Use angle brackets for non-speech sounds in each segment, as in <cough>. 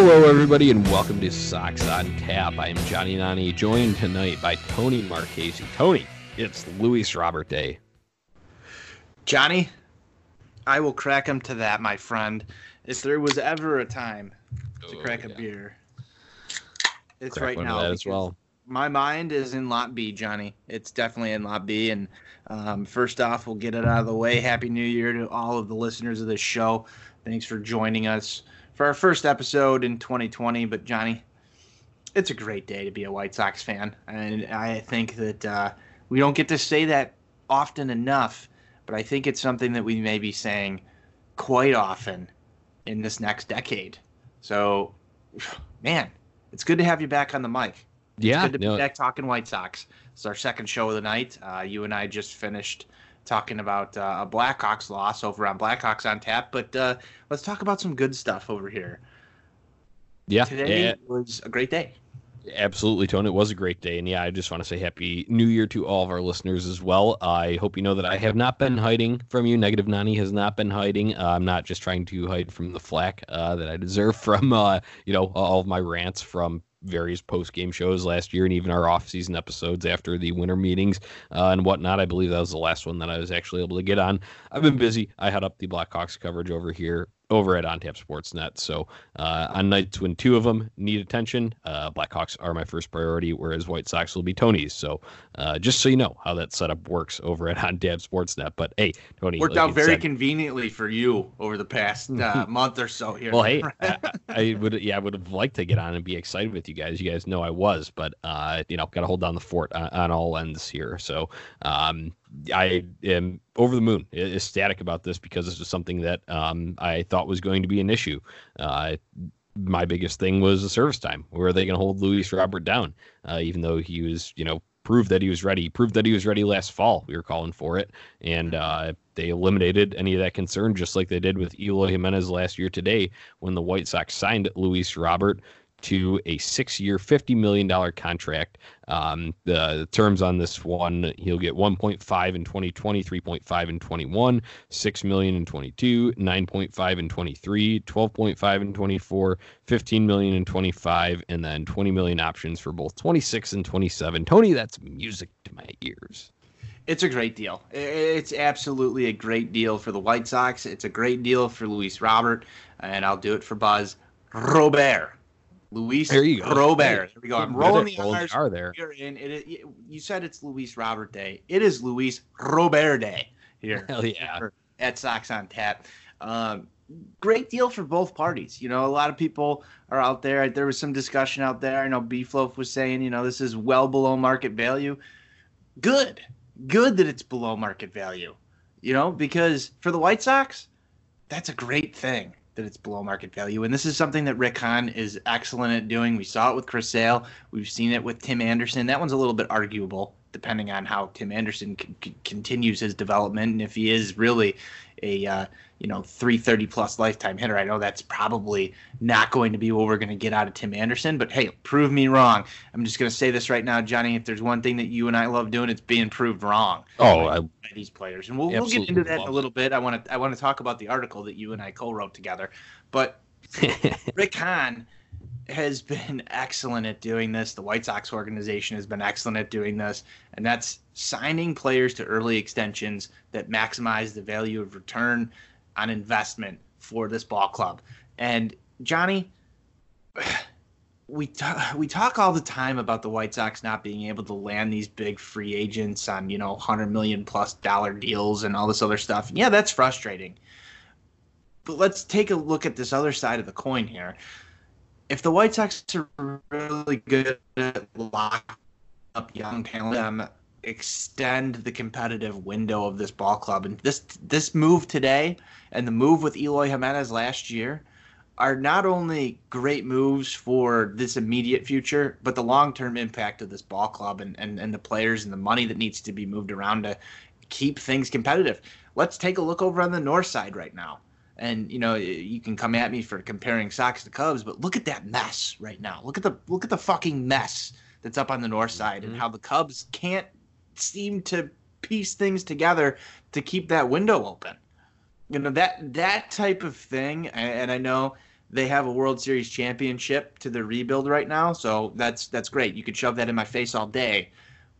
Hello, everybody, and welcome to Sox on Tap. I am Johnny Nani, joined tonight by Tony Marchese. Tony, it's Luis Robert Day. Johnny, I will crack him to that, my friend. If there was ever a time to Oh, crack a beer, it's Crack right now. as well. My mind is in Lot B, Johnny. It's definitely in Lot B. And um, first off, we'll get it out of the way. Happy New Year to all of the listeners of this show. Thanks for joining us for our first episode in 2020. But, Johnny, it's a great day to be a White Sox fan. And I think that uh, we don't get to say that often enough, but I think it's something that we may be saying quite often in this next decade. So, man, it's good to have you back on the mic. Yeah, Good to no, be back talking White Sox. It's our second show of the night. Uh, you and I just finished talking about uh, a Blackhawks loss over on Blackhawks on tap, but uh, let's talk about some good stuff over here. yeah, Today yeah, was a great day. absolutely, Tony. It was a great day, and yeah, I just want to say Happy New Year to all of our listeners as well. I hope you know that I have not been hiding from you. Negative Nani has not been hiding. Uh, I'm not just trying to hide from the flack uh, that I deserve from uh, you know all of my rants from various post game shows last year and even our off season episodes after the winter meetings uh, and whatnot. I believe that was the last one that I was actually able to get on. I've been busy. I had up the Blackhawks coverage over here over at OnTap Sportsnet. So uh, on nights when two of them need attention, uh, Blackhawks are my first priority, whereas White Sox will be Tony's. So uh, just so you know how that setup works over at <laughs> OnTap Sportsnet. But hey, Tony, Worked like out very said- conveniently for you over the past uh, <laughs> month or so here. well, hey, <laughs> I, I would, yeah, I would have liked to get on and be excited with you guys. You guys know I was, but uh, you know, got to hold down the fort on, on all ends here. So, um, I am over the moon, ecstatic about this because this is something that um, I thought was going to be an issue. Uh, my biggest thing was the service time. Where are they going to hold Luis Robert down? Uh, even though he was, you know, proved that he was ready. Proved that he was ready last fall. We were calling for it, and uh, they eliminated any of that concern, just like they did with Eloy Jimenez last year today when the White Sox signed Luis Robert to a six-year, fifty million dollar contract. Um, the terms on this one, he'll get one point five in 2020, 3.5 in 21, six million in 22, 9.5 in 23, 12.5 in 24, 15 million in 25, and then 20 million options for both 26 and 27. Tony, that's music to my ears. It's a great deal. It's absolutely a great deal for the White Sox. It's a great deal for Luis Robert, and I'll do it for Buzz Robert. Luis There you go. Robert. There we go. I'm rolling the rolling R's. R there. You're in. It, it, you said it's Luis Robert Day. It is Luis Robert Day here Hell yeah. at Sox on Tap. Um, great deal for both parties. You know, a lot of people are out there. There was some discussion out there. I know Beefloaf was saying, you know, this is well below market value. Good, good that it's below market value. You know, because for the White Sox, that's a great thing that it's below market value. And this is something that Rick Hahn is excellent at doing. We saw it with Chris Sale. We've seen it with Tim Anderson. That one's a little bit arguable, depending on how Tim Anderson c- c- continues his development and if he is really a uh, you know 330 plus lifetime hitter. I know that's probably not going to be what we're going to get out of Tim Anderson, but hey, prove me wrong. I'm just going to say this right now, Johnny. If there's one thing that you and I love doing, it's being proved wrong Oh, I, by these players, and we'll, we'll get into that in a little bit. I want to I want to talk about the article that you and I co-wrote together, but <laughs> Rick Hahn has been excellent at doing this. The White Sox organization has been excellent at doing this, and that's signing players to early extensions that maximize the value of return on investment for this ball club. And Johnny, we talk, we talk all the time about the White Sox not being able to land these big free agents on, you know, 100 million plus dollar deals and all this other stuff. Yeah, that's frustrating. But let's take a look at this other side of the coin here. If the White Sox are really good at locking up young talent, um, extend the competitive window of this ball club, and this this move today and the move with Eloy Jimenez last year are not only great moves for this immediate future, but the long term impact of this ball club and, and, and the players and the money that needs to be moved around to keep things competitive. Let's take a look over on the north side right now. And you know, you can come at me for comparing Sox to Cubs, but look at that mess right now. Look at the look at the fucking mess that's up on the north side and Mhm. how the Cubs can't seem to piece things together to keep that window open. You know that that type of thing, and and I know they have a World Series championship to the rebuild right now, so that's that's great. You could shove that in my face all day,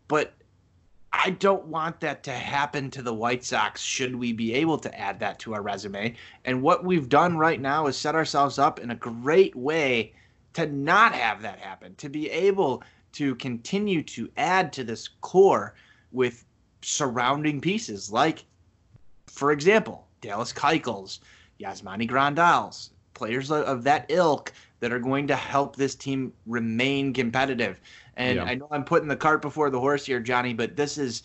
but I don't want that to happen to the White Sox should we be able to add that to our resume. And what we've done right now is set ourselves up in a great way to not have that happen, to be able to continue to add to this core with surrounding pieces like, for example, Dallas Keuchels, Yasmani Grandals, players of that ilk that are going to help this team remain competitive. And yeah. I know I'm putting the cart before the horse here, Johnny, but this is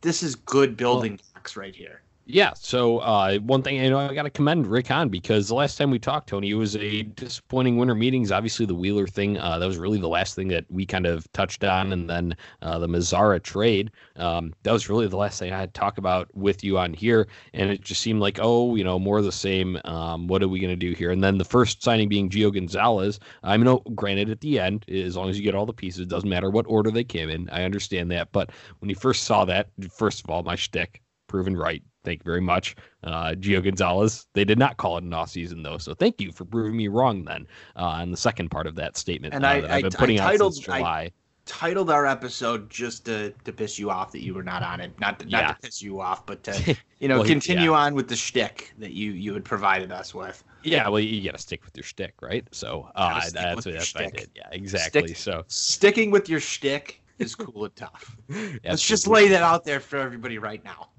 this is good building blocks right here. Yeah. So uh, one thing you know, I got to commend Rick on because the last time we talked, Tony, it was a disappointing winter meetings. Obviously, the Wheeler thing uh, that was really the last thing that we kind of touched on, and then uh, the Mazara trade. Um, that was really the last thing I had to talk about with you on here, and it just seemed like, oh, you know, more of the same. Um, what are we going to do here? And then the first signing being Gio Gonzalez. I mean, granted, at the end, as long as you get all the pieces, doesn't matter what order they came in. I understand that, but when you first saw that, first of all, my shtick proven right Thank you very much. Uh, Gio Gonzalez, they did not call it an off season though, so thank you for proving me wrong then uh, on the second part of that statement. And uh, I, have been putting I titled, out since July. I titled our episode just to, to piss you off that you were not on it, not to, not to piss you off, but to <laughs> you know well, continue yeah. on with the shtick that you you had provided us with. Yeah, well, you got to stick with your shtick, right? So uh, that's what, that's what I did. Yeah, exactly. Stick, so sticking with your shtick is cool and tough. <laughs> Let's just lay that out there for everybody right now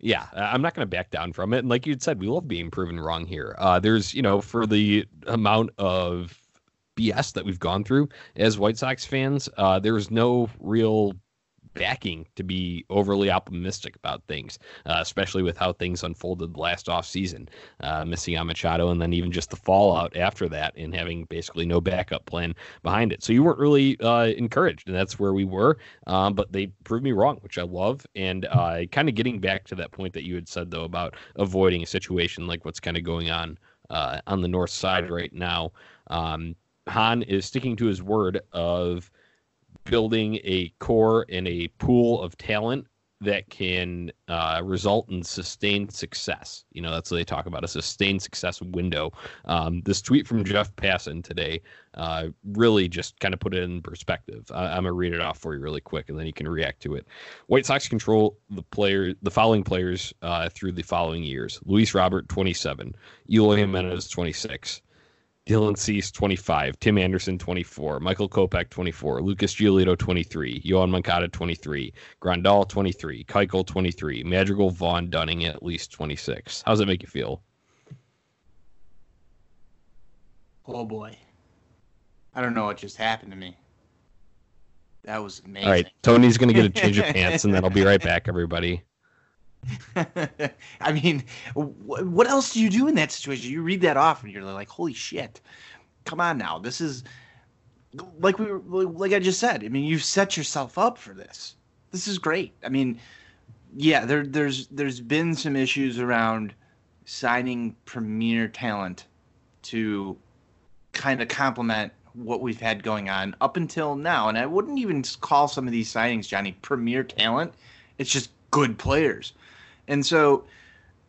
yeah, I'm not going to back down from it. And like you said, we love being proven wrong here. Uh, there's, you know, for the amount of BS that we've gone through as White Sox fans, uh, there's no real backing to be overly optimistic about things, uh, especially with how things unfolded last offseason, uh, missing on Machado, and then even just the fallout after that, and having basically no backup plan behind it. So you weren't really uh, encouraged, and that's where we were. Um, but they proved me wrong, which I love. And uh, kind of getting back to that point that you had said though about avoiding a situation like what's kind of going on uh, on the north side right now. Um, Hahn is sticking to his word of building a core and a pool of talent that can uh, result in sustained success. You know, that's what they talk about a sustained success window. Um, this tweet from Jeff Passan today uh, really just kind of put it in perspective. I, am gonna read it off for you really quick, and then you can react to it. White Sox control the player, the following players uh, through the following years: Luis Robert, 27; Eloy Jimenez, 26; Dylan Cease, 25. Tim Anderson, 24. Michael Kopech, 24. Lucas Giolito, 23. Yoan Moncada, 23. Grandal, 23. Keuchel, 23. Madrigal, Vaughn, Dunning, at least 26. How does that make you feel? Oh, boy. I don't know what just happened to me. That was amazing. All right. Tony's going to get a change of <laughs> pants, and then I'll be right back, everybody. <laughs> I mean, what else do you do in that situation? You read that off and you're like, "Holy shit!" Come on now, this is like we were, like I just said. I mean, you've set yourself up for this. This is great. I mean, yeah, there there's there's been some issues around signing premier talent to kind of complement what we've had going on up until now. And I wouldn't even call some of these signings, Johnny, premier talent. It's just good players. And so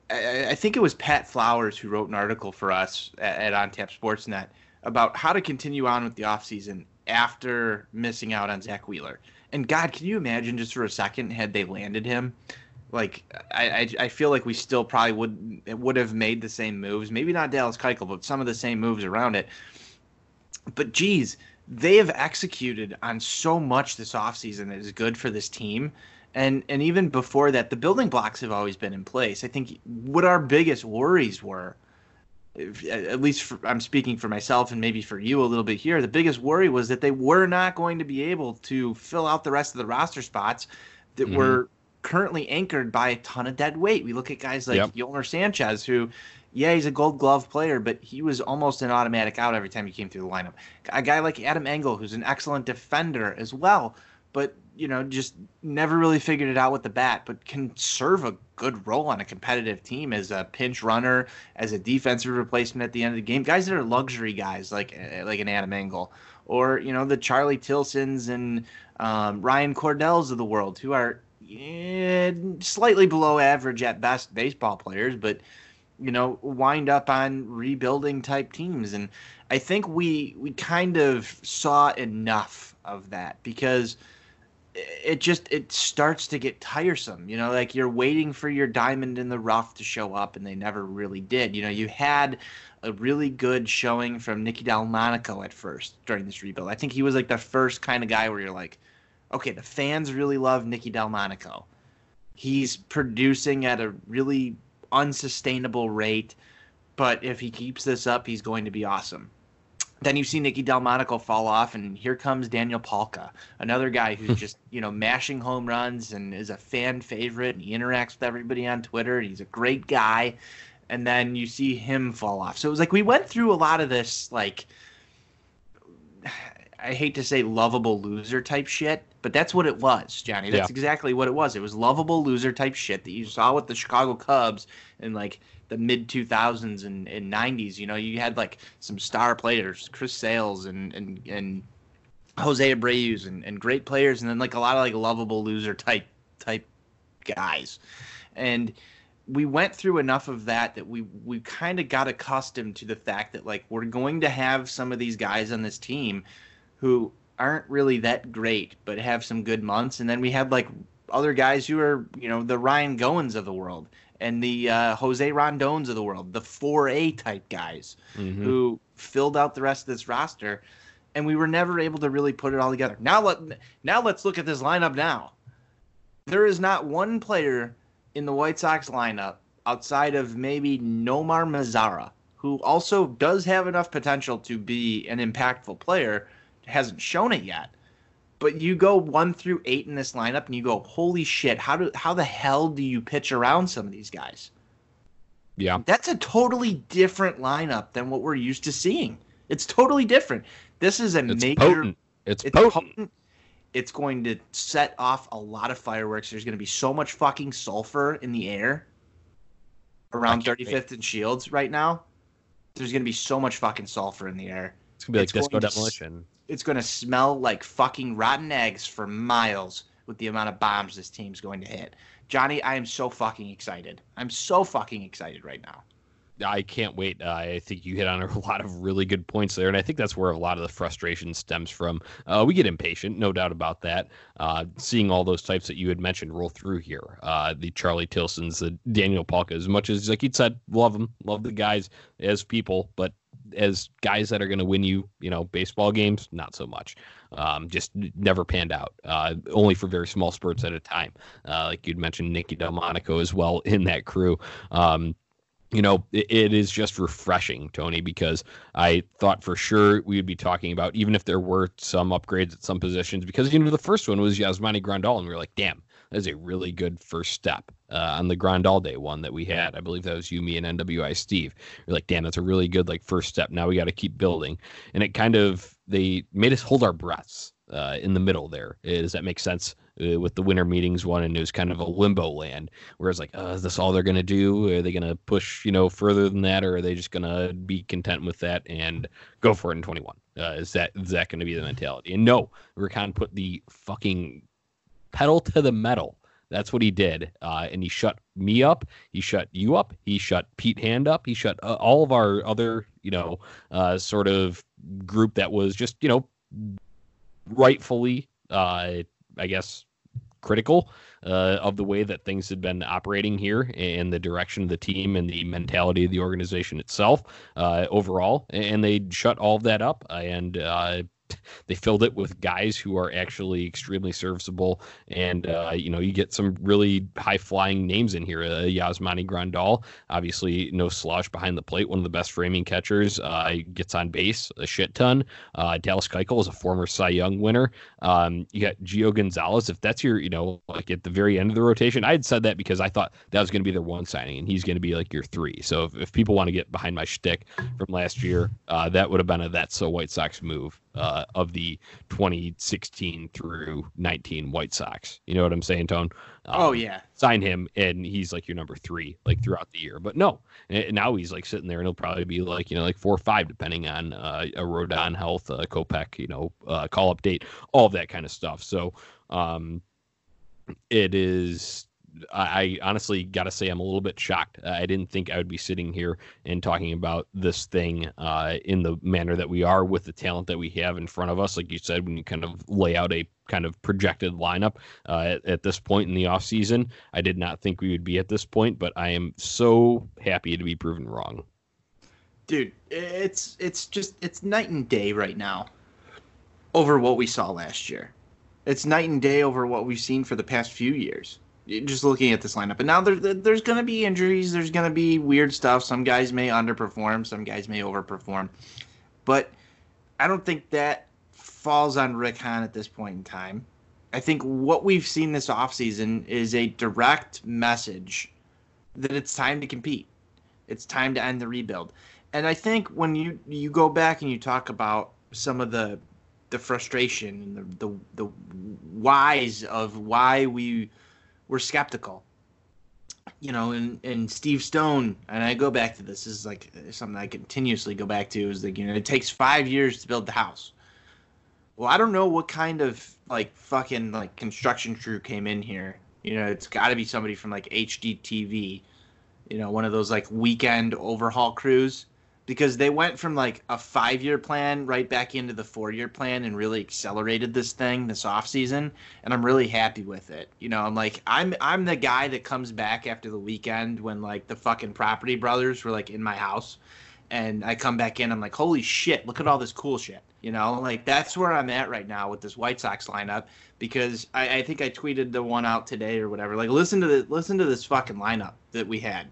I, I, think it was Pat Flowers who wrote an article for us at, at OnTap Sportsnet about how to continue on with the offseason after missing out on Zack Wheeler. And God, can you imagine just for a second had they landed him? Like I, I, I feel like we still probably would would have made the same moves. Maybe not Dallas Keuchel, but some of the same moves around it. But geez, they have executed on so much this offseason that is good for this team and and even before that the building blocks have always been in place i think what our biggest worries were if, at least for, i'm speaking for myself and maybe for you a little bit here the biggest worry was that they were not going to be able to fill out the rest of the roster spots that mm-hmm. were currently anchored by a ton of dead weight we look at guys like yep. Yolmer Sanchez who yeah, he's a gold glove player, but he was almost an automatic out every time he came through the lineup. A guy like Adam Engel, who's an excellent defender as well, but you know, just never really figured it out with the bat, but can serve a good role on a competitive team as a pinch runner, as a defensive replacement at the end of the game. Guys that are luxury guys like eh, like an Adam Engel, or you know the Charlie Tilsons and um, Ryan Cordells of the world, who are eh, slightly below average at best baseball players, but you know, wind up on rebuilding type teams. And I think we we kind of saw enough of that because it just it starts to get tiresome you know like you're waiting for your diamond in the rough to show up and they never really did. You know you had a really good showing from Nicky Delmonico at first during this rebuild. I think he was like the first kind of guy where you're like okay the fans really love Nicky Delmonico he's producing at a really unsustainable rate but if he keeps this up he's going to be awesome then you see Nicky Delmonico fall off, and here comes Daniel Palka, another guy who's hmm. just you know mashing home runs and is a fan favorite, and he interacts with everybody on Twitter. he's a great guy, and then you see him fall off. So it was like we went through a lot of this like I hate to say lovable loser type shit, but that's what it was, Johnny. That's yeah. exactly what it was. It was lovable loser type shit that you saw with the Chicago Cubs and like the mid 2000s and, and 90s. You know, you had like some star players, Chris Sales and and and Jose Abreu and, and great players, and then like a lot of like lovable loser type type guys, and we went through enough of that that we we kind of got accustomed to the fact that like we're going to have some of these guys on this team who aren't really that great but have some good months and then we had like other guys who are you know the Ryan Goins of the world and the uh, Jose Rondones of the world, the 4A type guys mm-hmm. who filled out the rest of this roster, and we were never able to really put it all together. Now let now let's look at this lineup now. There is not one player in the White Sox lineup outside of maybe Nomar Mazara, who also does have enough potential to be an impactful player, hasn't shown it yet but you go one through eight in this lineup, and you go, "Holy shit! How do how the hell do you pitch around some of these guys?" Yeah, that's a totally different lineup than what we're used to seeing. It's totally different. This is a it's major. Potent. It's, it's potent. potent. It's going to set off a lot of fireworks. There's going to be so much fucking sulfur in the air around 35th and Shields right now. There's going to be so much fucking sulfur in the air. It's going to be like disco demolition it's going to smell like fucking rotten eggs for miles with the amount of bombs this team's going to hit. Johnny, I am so fucking excited. I'm so fucking excited right now. I can't wait. Uh, I think you hit on a <laughs> lot of really good points there, and I think that's where a lot of the frustration stems from. Uh, we get impatient, no doubt about that. Uh, seeing all those types that you had mentioned roll through here, uh, the Charlie Tilsons, the Daniel Palka, as much as like you said, love them, love the guys as people, but as guys that are going to win you, you know, baseball games, not so much. Um, just never panned out. Uh, only for very small spurts at a time. Uh, like you'd mentioned, Nicky Delmonico as well in that crew. Um, you know, it, it is just refreshing, Tony, because I thought for sure we would be talking about, even if there were some upgrades at some positions, because, you know, the first one was Yasmani Grandal, and we were like, damn, that is a really good first step uh, on the Grandal Day one that we had. I believe that was you, me, and NWI Steve. We're like, damn, that's a really good like first step. Now we got to keep building, and it kind of they made us hold our breaths uh, in the middle there. Does that make sense? Uh, with the winter meetings one, and it was kind of a limbo land. where it's like, uh, is this all they're gonna do? Are they gonna push you know further than that, or are they just gonna be content with that and go for it in 21? Uh, is that is that gonna be the mentality? And no, Rick Hahn put the fucking pedal to the metal. That's what he did, uh, and he shut me up. He shut you up. He shut Pete Hand up. He shut uh, all of our other, you know, uh, sort of group that was just, you know, rightfully, uh, I guess, critical uh, of the way that things had been operating here and the direction of the team and the mentality of the organization itself uh, overall. And they shut all of that up. And uh, they filled it with guys who are actually extremely serviceable, and uh, you know you get some really high flying names in here. Uh, Yasmani Grandal, obviously no slush behind the plate, one of the best framing catchers. Uh, gets on base a shit ton. Uh, Dallas Keuchel is a former Cy Young winner. Um, you got Gio Gonzalez. If that's your, you know, like at the very end of the rotation, I had said that because I thought that was going to be their one signing, and he's going to be like your three. So if, if people want to get behind my shtick from last year, uh, that would have been a that's a White Sox move uh, of the 2016 through 19 White Sox. You know what I'm saying, Tone? Um, oh yeah. Sign him, and he's like your number three, like throughout the year. But no, and now he's like sitting there, and he'll probably be like you know like four or five, depending on uh, a Rodon health, uh, Kopech, you know, uh, call update, all of that kind of stuff. So um, it is I, I honestly got to say I'm a little bit shocked. I didn't think I would be sitting here and talking about this thing uh, in the manner that we are with the talent that we have in front of us. Like you said, when you kind of lay out a kind of projected lineup uh, at, at, this point in the offseason, I did not think we would be at this point, but I am so happy to be proven wrong. Dude, it's it's just it's night and day right now over what we saw last year. It's night and day over what we've seen for the past few years just looking at this lineup. And now there, there's going to be injuries. There's going to be weird stuff. Some guys may underperform. Some guys may overperform. But I don't think that falls on Rick Hahn at this point in time. I think what we've seen this offseason is a direct message that it's time to compete. It's time to end the rebuild. And I think when you you go back and you talk about some of the the frustration and the the, the whys of why we were skeptical. You know, and, and Steve Stone, and I go back to this, this is like something I continuously go back to is like, you know, it takes five years to build the house. Well, I don't know what kind of like fucking like construction crew came in here. You know, it's got to be somebody from like HGTV, you know, one of those like weekend overhaul crews because they went from like a five year plan right back into the four year plan and really accelerated this thing this off season and i'm really happy with it. You know i'm like i'm i'm the guy that comes back after the weekend when like the fucking property brothers were like in my house and i come back in i'm like holy shit look at all this cool shit you know? Like that's where i'm at right now with this white sox lineup because i, I think i tweeted the one out today or whatever. Like listen to the listen to this fucking lineup that we had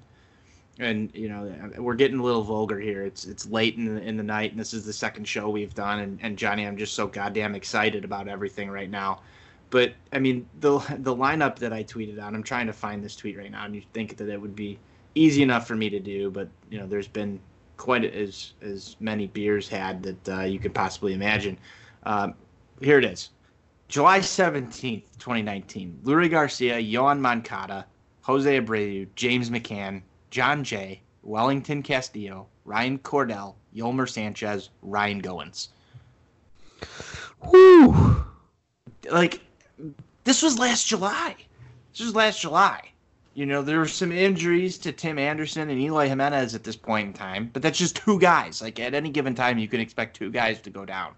and you know we're getting a little vulgar here. It's it's late in the, in the night, and this is the second show we've done. And, and Johnny, I'm just so goddamn excited about everything right now. But I mean, the the lineup that I tweeted out, I'm trying to find this tweet right now, and you think that it would be easy enough for me to do, but you know, there's been quite as as many beers had that uh, you could possibly imagine. Um, here it is, July 17th, 2019. Leury Garcia, Yoan Moncada, Jose Abreu, James McCann, Jon Jay, Wellington Castillo, Ryan Cordell, Yolmer Sanchez, Ryan Goins. Whew. Like, this was last July. This was last July. You know, there were some injuries to Tim Anderson and Eloy Jimenez at this point in time, but that's just two guys. Like, at any given time, you can expect two guys to go down.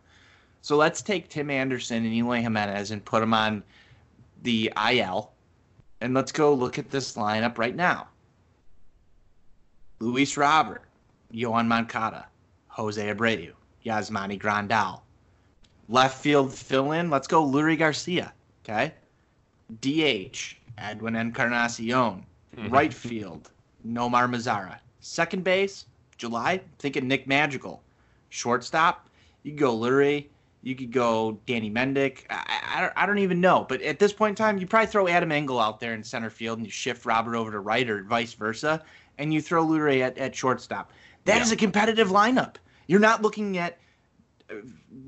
So let's take Tim Anderson and Eloy Jimenez and put them on the IL, and let's go look at this lineup right now. Luis Robert, Yoan Moncada, Jose Abreu, Yasmani Grandal. Left field fill in, let's go Leury Garcia. Okay. DH, Edwin Encarnacion. Mm-hmm. Right field, Nomar Mazara. Second base, July, thinking Nick Madrigal. Shortstop, you could go Leury. You could go Danny Mendick. I, I, I, don't even know. But at this point in time, you probably throw Adam Engel out there in center field and you shift Robert over to right or vice versa and you throw Leury at, at shortstop. That yeah. is a competitive lineup. You're not looking at uh,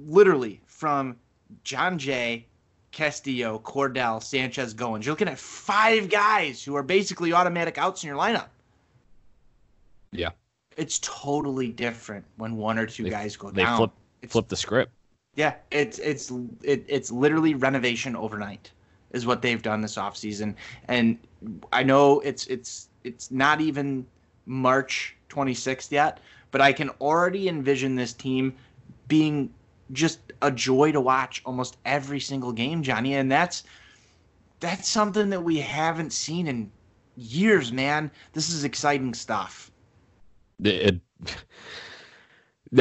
literally from Jon Jay, Castillo, Cordell, Sanchez, Goins. You're looking at five guys who are basically automatic outs in your lineup. Yeah. It's totally different when one or two they, guys go they down. Flip, flip the script. Yeah, it's it's it, it's literally renovation overnight is what they've done this offseason. And I know it's it's it's not even March 26th yet, but I can already envision this team being just a joy to watch almost every single game, Johnny, and that's that's something that we haven't seen in years, man. This is exciting stuff. It,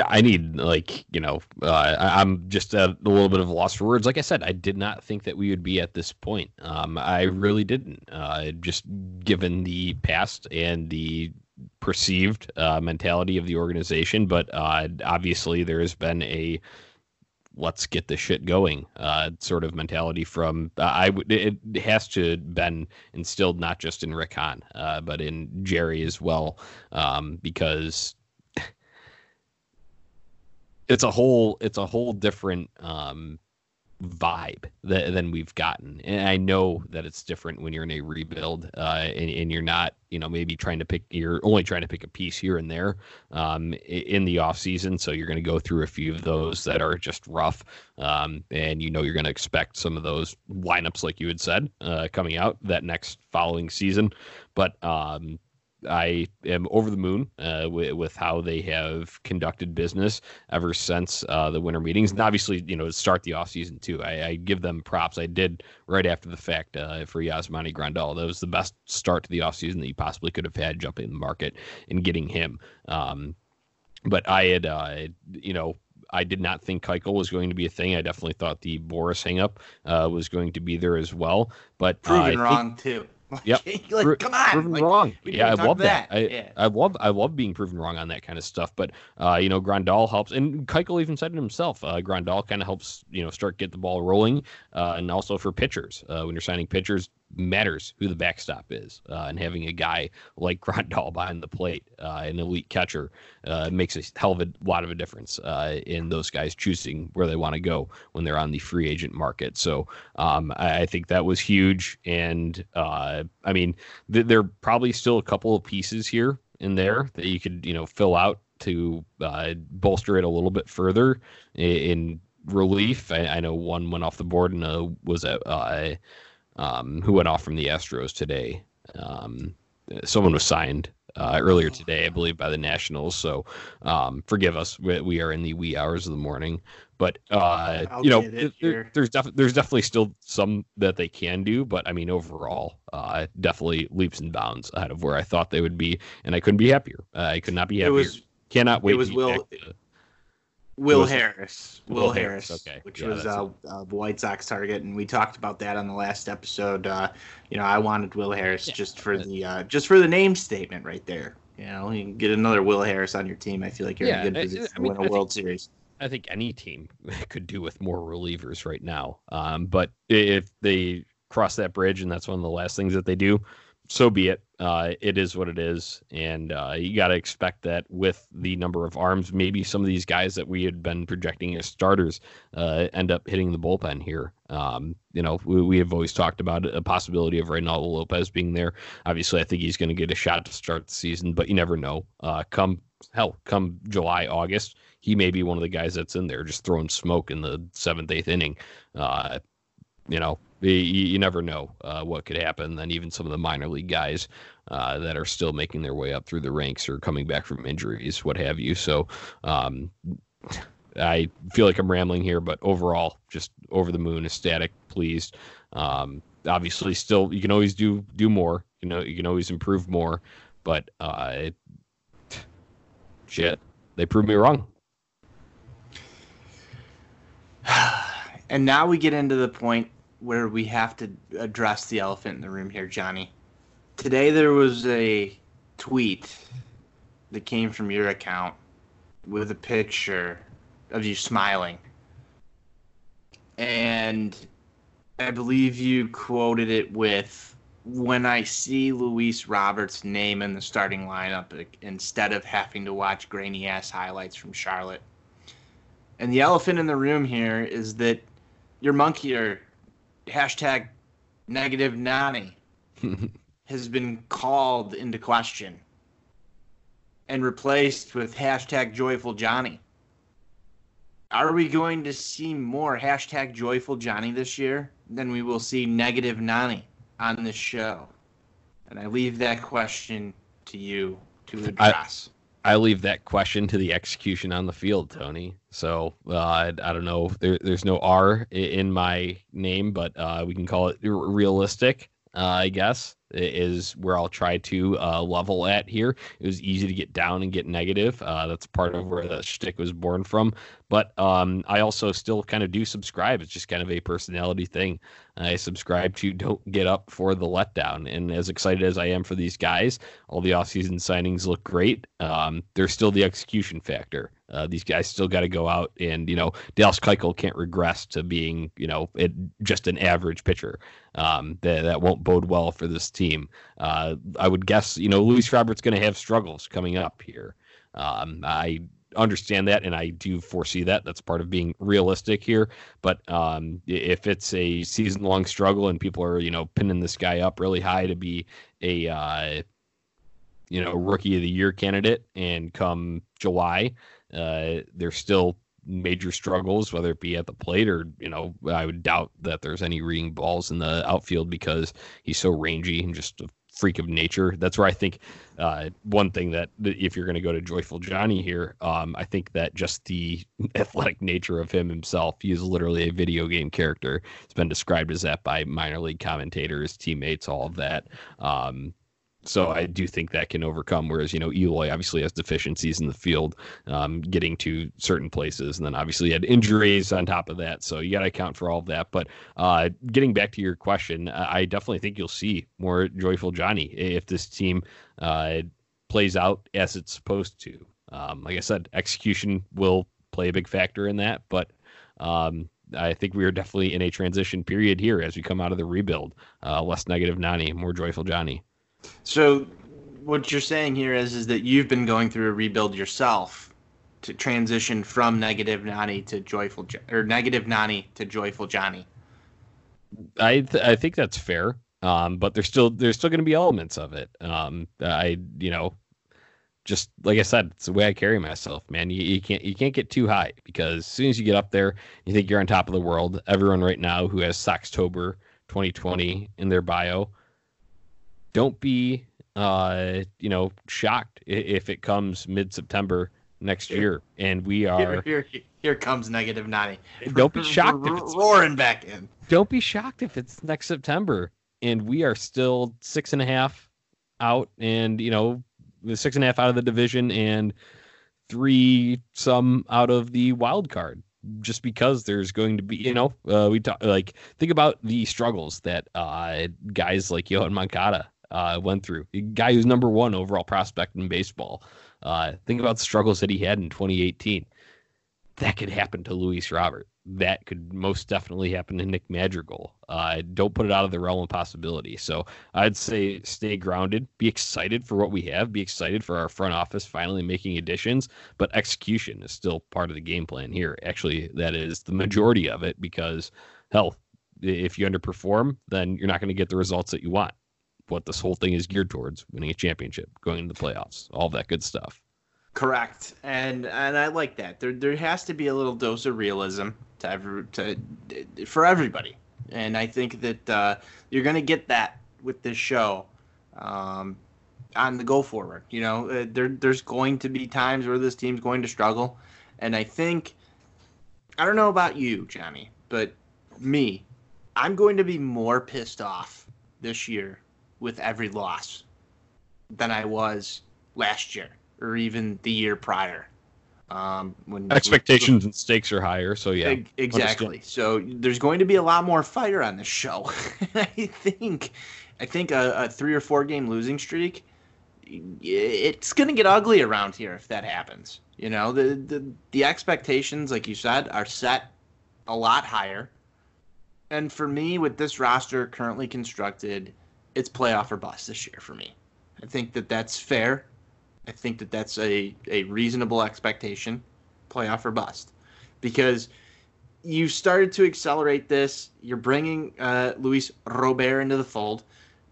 I need like you know uh, I, am just a, a, little bit of loss for words. Like I said, I did not think that we would be at this point. Um, I really didn't. Uh, just given the past and the perceived uh, mentality of the organization, but uh, obviously there has been a let's get the shit going uh, sort of mentality from uh, I would it has to been instilled not just in Rick Hahn, but in Jerry as well um, because it's a whole it's a whole different um, vibe than we've gotten. And I know that it's different when you're in a rebuild uh, and, and, you're not, you know, maybe trying to pick, you're only trying to pick a piece here and there um, in the off season. So you're going to go through a few of those that are just rough. Um, and you know, you're going to expect some of those lineups, like you had said, uh, coming out that next following season. But um, I am over the moon uh, with, with, how they have conducted business ever since uh, the winter meetings, and obviously, you know, to start the offseason too. I, I, give them props. I did right after the fact uh, for Yasmani Grandal. That was the best start to the offseason that you possibly could have had jumping in the market and getting him. Um, but I had, uh, you know, I did not think Keuchel was going to be a thing. I definitely thought the Boras hangup uh, was going to be there as well. But uh, proven wrong too. Yep. <laughs> like, come on. Proven like, wrong. Yeah, I love that. that. I, yeah. I love I love being proven wrong on that kind of stuff. But uh, you know, Grandal helps, and Keuchel even said it himself. Uh, Grandal kind of helps you know start get the ball rolling, uh, and also for pitchers uh, when you're signing pitchers, matters who the backstop is, uh, and having a guy like Grandal <laughs> behind the plate, uh, an elite catcher, uh, makes a hell of a lot of a difference uh, in those guys choosing where they want to go when they're on the free agent market. So um, I, I, think that was huge, and uh, I mean, th- there are probably still a couple of pieces here and there that you could you know fill out to uh, bolster it a little bit further in, in relief. I, I, know one went off the board and was a um, who went off from the Astros today. Um, someone was signed uh, earlier oh. today, I believe, by the Nationals. So um, forgive us. We, we, are in the wee hours of the morning, but uh, you know, there, there's def- there's definitely still some that they can do. But I mean, overall, uh, definitely leaps and bounds ahead of where I thought they would be, and I couldn't be happier. I could not be happier. It was, Cannot wait. It was Will. To, Will Harris. Will, Will Harris, Harris, okay. which yeah, was uh, uh, White Sox target, and we talked about that on the last episode. Uh, you know, I wanted Will Harris yeah. just for the uh, just for the name statement right there. You know, you can get another Will Harris on your team. I feel like you're yeah, in a good position I, I mean, to win a World think, Series. I think any team <laughs> could do with more relievers right now. Um, but if they cross that bridge, and that's one of the last things that they do, so be it. Uh, it is what it is, and uh, you got to expect that with the number of arms, maybe some of these guys that we had been projecting as starters uh, end up hitting the bullpen here. Um, you know, we, we, have always talked about a possibility of Reynaldo Lopez being there. Obviously, I think he's going to get a shot to start the season, but you never know. Uh, come hell, come July, August, he may be one of the guys that's in there just throwing smoke in the seventh, eighth inning. Uh, you know, you, you never know uh, what could happen. And even some of the minor league guys uh, that are still making their way up through the ranks or coming back from injuries, what have you. So um, I feel like I'm rambling here, but overall, just over the moon, ecstatic, pleased. Um, obviously, still you can always do do more. You know, you can always improve more, but uh, it, shit, they proved me wrong. <sighs> And now we get into the point where we have to address the elephant in the room here, Johnny. Today there was a tweet that came from your account with a picture of you smiling. And I believe you quoted it with when I see Luis Roberts' name in the starting lineup instead of having to watch grainy ass highlights from Charlotte. And the elephant in the room here is that your monkey or hashtag negative Nani <laughs> has been called into question and replaced with hashtag joyful Johnny. Are we going to see more hashtag joyful Johnny this year than we will see negative Nani on this show? And I leave that question to you to address. I leave that question to the execution on the field, Tony. So uh, I, I, don't know. There, there's no R in my name, but uh, we can call it realistic, uh, I guess is where I'll try to uh, level at here. It was easy to get down and get negative. Uh, that's part of where the shtick was born from. But um, I also still kind of do subscribe. It's just kind of a personality thing. I subscribe to don't get up for the letdown. And as excited as I am for these guys, all the offseason signings look great. Um, there's still the execution factor. Uh, these guys still got to go out and you know Dallas Keuchel can't regress to being you know it, just an average pitcher. Um, that that won't bode well for this team. Uh, I would guess you know Luis Roberts going to have struggles coming up here. Um, I understand that, and I do foresee that. That's part of being realistic here. But um, if it's a season long struggle and people are you know pinning this guy up really high to be a uh, you know rookie of the year candidate, and come July, uh, there's still major struggles, whether it be at the plate or, you know, I would doubt that there's any reading balls in the outfield because he's so rangy and just a freak of nature. That's where I think uh, one thing that if you're going to go to Joyful Johnny here, um, I think that just the <laughs> athletic nature of him himself, he is literally a video game character. It's been described as that by minor league commentators, teammates, all of that. Um, so I do think that can overcome. Whereas you know Eloy obviously has deficiencies in the field, um, getting to certain places, and then obviously had injuries on top of that. So you got to account for all of that. But uh, getting back to your question, I definitely think you'll see more joyful Johnny if this team uh, plays out as it's supposed to. Um, like I said, execution will play a big factor in that, but. Um, I think we are definitely in a transition period here as we come out of the rebuild. Uh, less negative Nani, more joyful Johnny. So, what you're saying here is is that you've been going through a rebuild yourself to transition from negative Nani to joyful or negative Nani to joyful Johnny. I th- I think that's fair. Um, but there's still there's still going to be elements of it. Um, I you know, just like I said, it's the way I carry myself, man. You, you can't you can't get too high because as soon as you get up there, you think you're on top of the world. Everyone right now who has Soxtober 2020 in their bio don't be uh, you know shocked if it comes mid September next year. And we are here, here, here comes negative Nani don't be shocked if it's roaring back in. Don't be shocked if it's next september. And we are still six and a half out and you know six and a half out of the division and three some out of the wild card just because there's going to be, you know, uh, we talk like think about the struggles that uh, guys like Yoan Moncada uh, went through. A guy who's number one overall prospect in baseball. Uh, think about the struggles that he had in 2018. That could happen to Luis Robert. That could most definitely happen to Nick Madrigal. Uh, don't put it out of the realm of possibility. So I'd say stay grounded, be excited for what we have, be excited for our front office finally making additions, but execution is still part of the game plan here. Actually, that is the majority of it because, hell, if you underperform, then you're not going to get the results that you want what this whole thing is geared towards winning a championship, going into the playoffs, all that good stuff. Correct, and and I like that. There there has to be a little dose of realism to every to for everybody, and I think that uh, you're going to get that with this show. Um, on the go forward, you know, uh, there there's going to be times where this team's going to struggle, and I think I don't know about you, Johnny, but me, I'm going to be more pissed off this year with every loss than I was last year or even the year prior. Um, when expectations and stakes are higher, so yeah, exactly. Understand. So there's going to be a lot more fire on this show. <laughs> I think, I think a, a, three or four game losing streak, it's going to get ugly around here if that happens. You know, the, the the expectations, like you said, are set a lot higher. And for me, with this roster currently constructed, it's playoff or bust this year for me. I think that that's fair. I think that that's a, a reasonable expectation, playoff or bust, because you started to accelerate this. You're bringing uh, Luis Robert into the fold.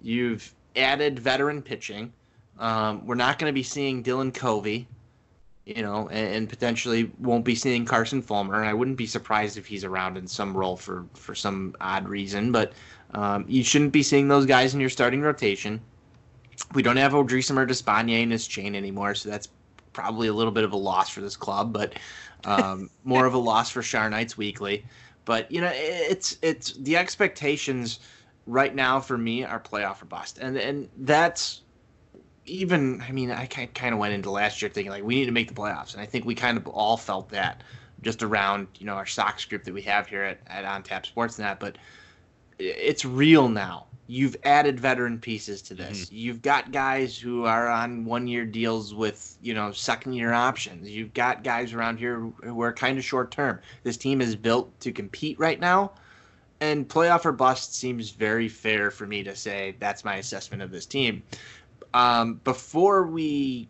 You've added veteran pitching. Um, we're not going to be seeing Dylan Covey, you know, and, and, potentially won't be seeing Carson Fulmer. I wouldn't be surprised if he's around in some role for for some odd reason, but um, you shouldn't be seeing those guys in your starting rotation. We don't have Odrisamer Despaigne in his chain anymore, so that's probably a little bit of a loss for this club, but um, <laughs> more of a loss for Char Knights Weekly. But you know, it's it's the expectations right now for me are playoff or bust, and and that's even. I mean, I kind of went into last year thinking like we need to make the playoffs, and I think we kind of all felt that just around you know our Sox group that we have here at at On Tap Sportsnet, but it's real now. You've added veteran pieces to this. Mm-hmm. You've got guys who are on one year deals with, you know, second year options. You've got guys around here who are kind of short term. This team is built to compete right now. And playoff or bust seems very fair for me to say that's my assessment of this team. Um, before we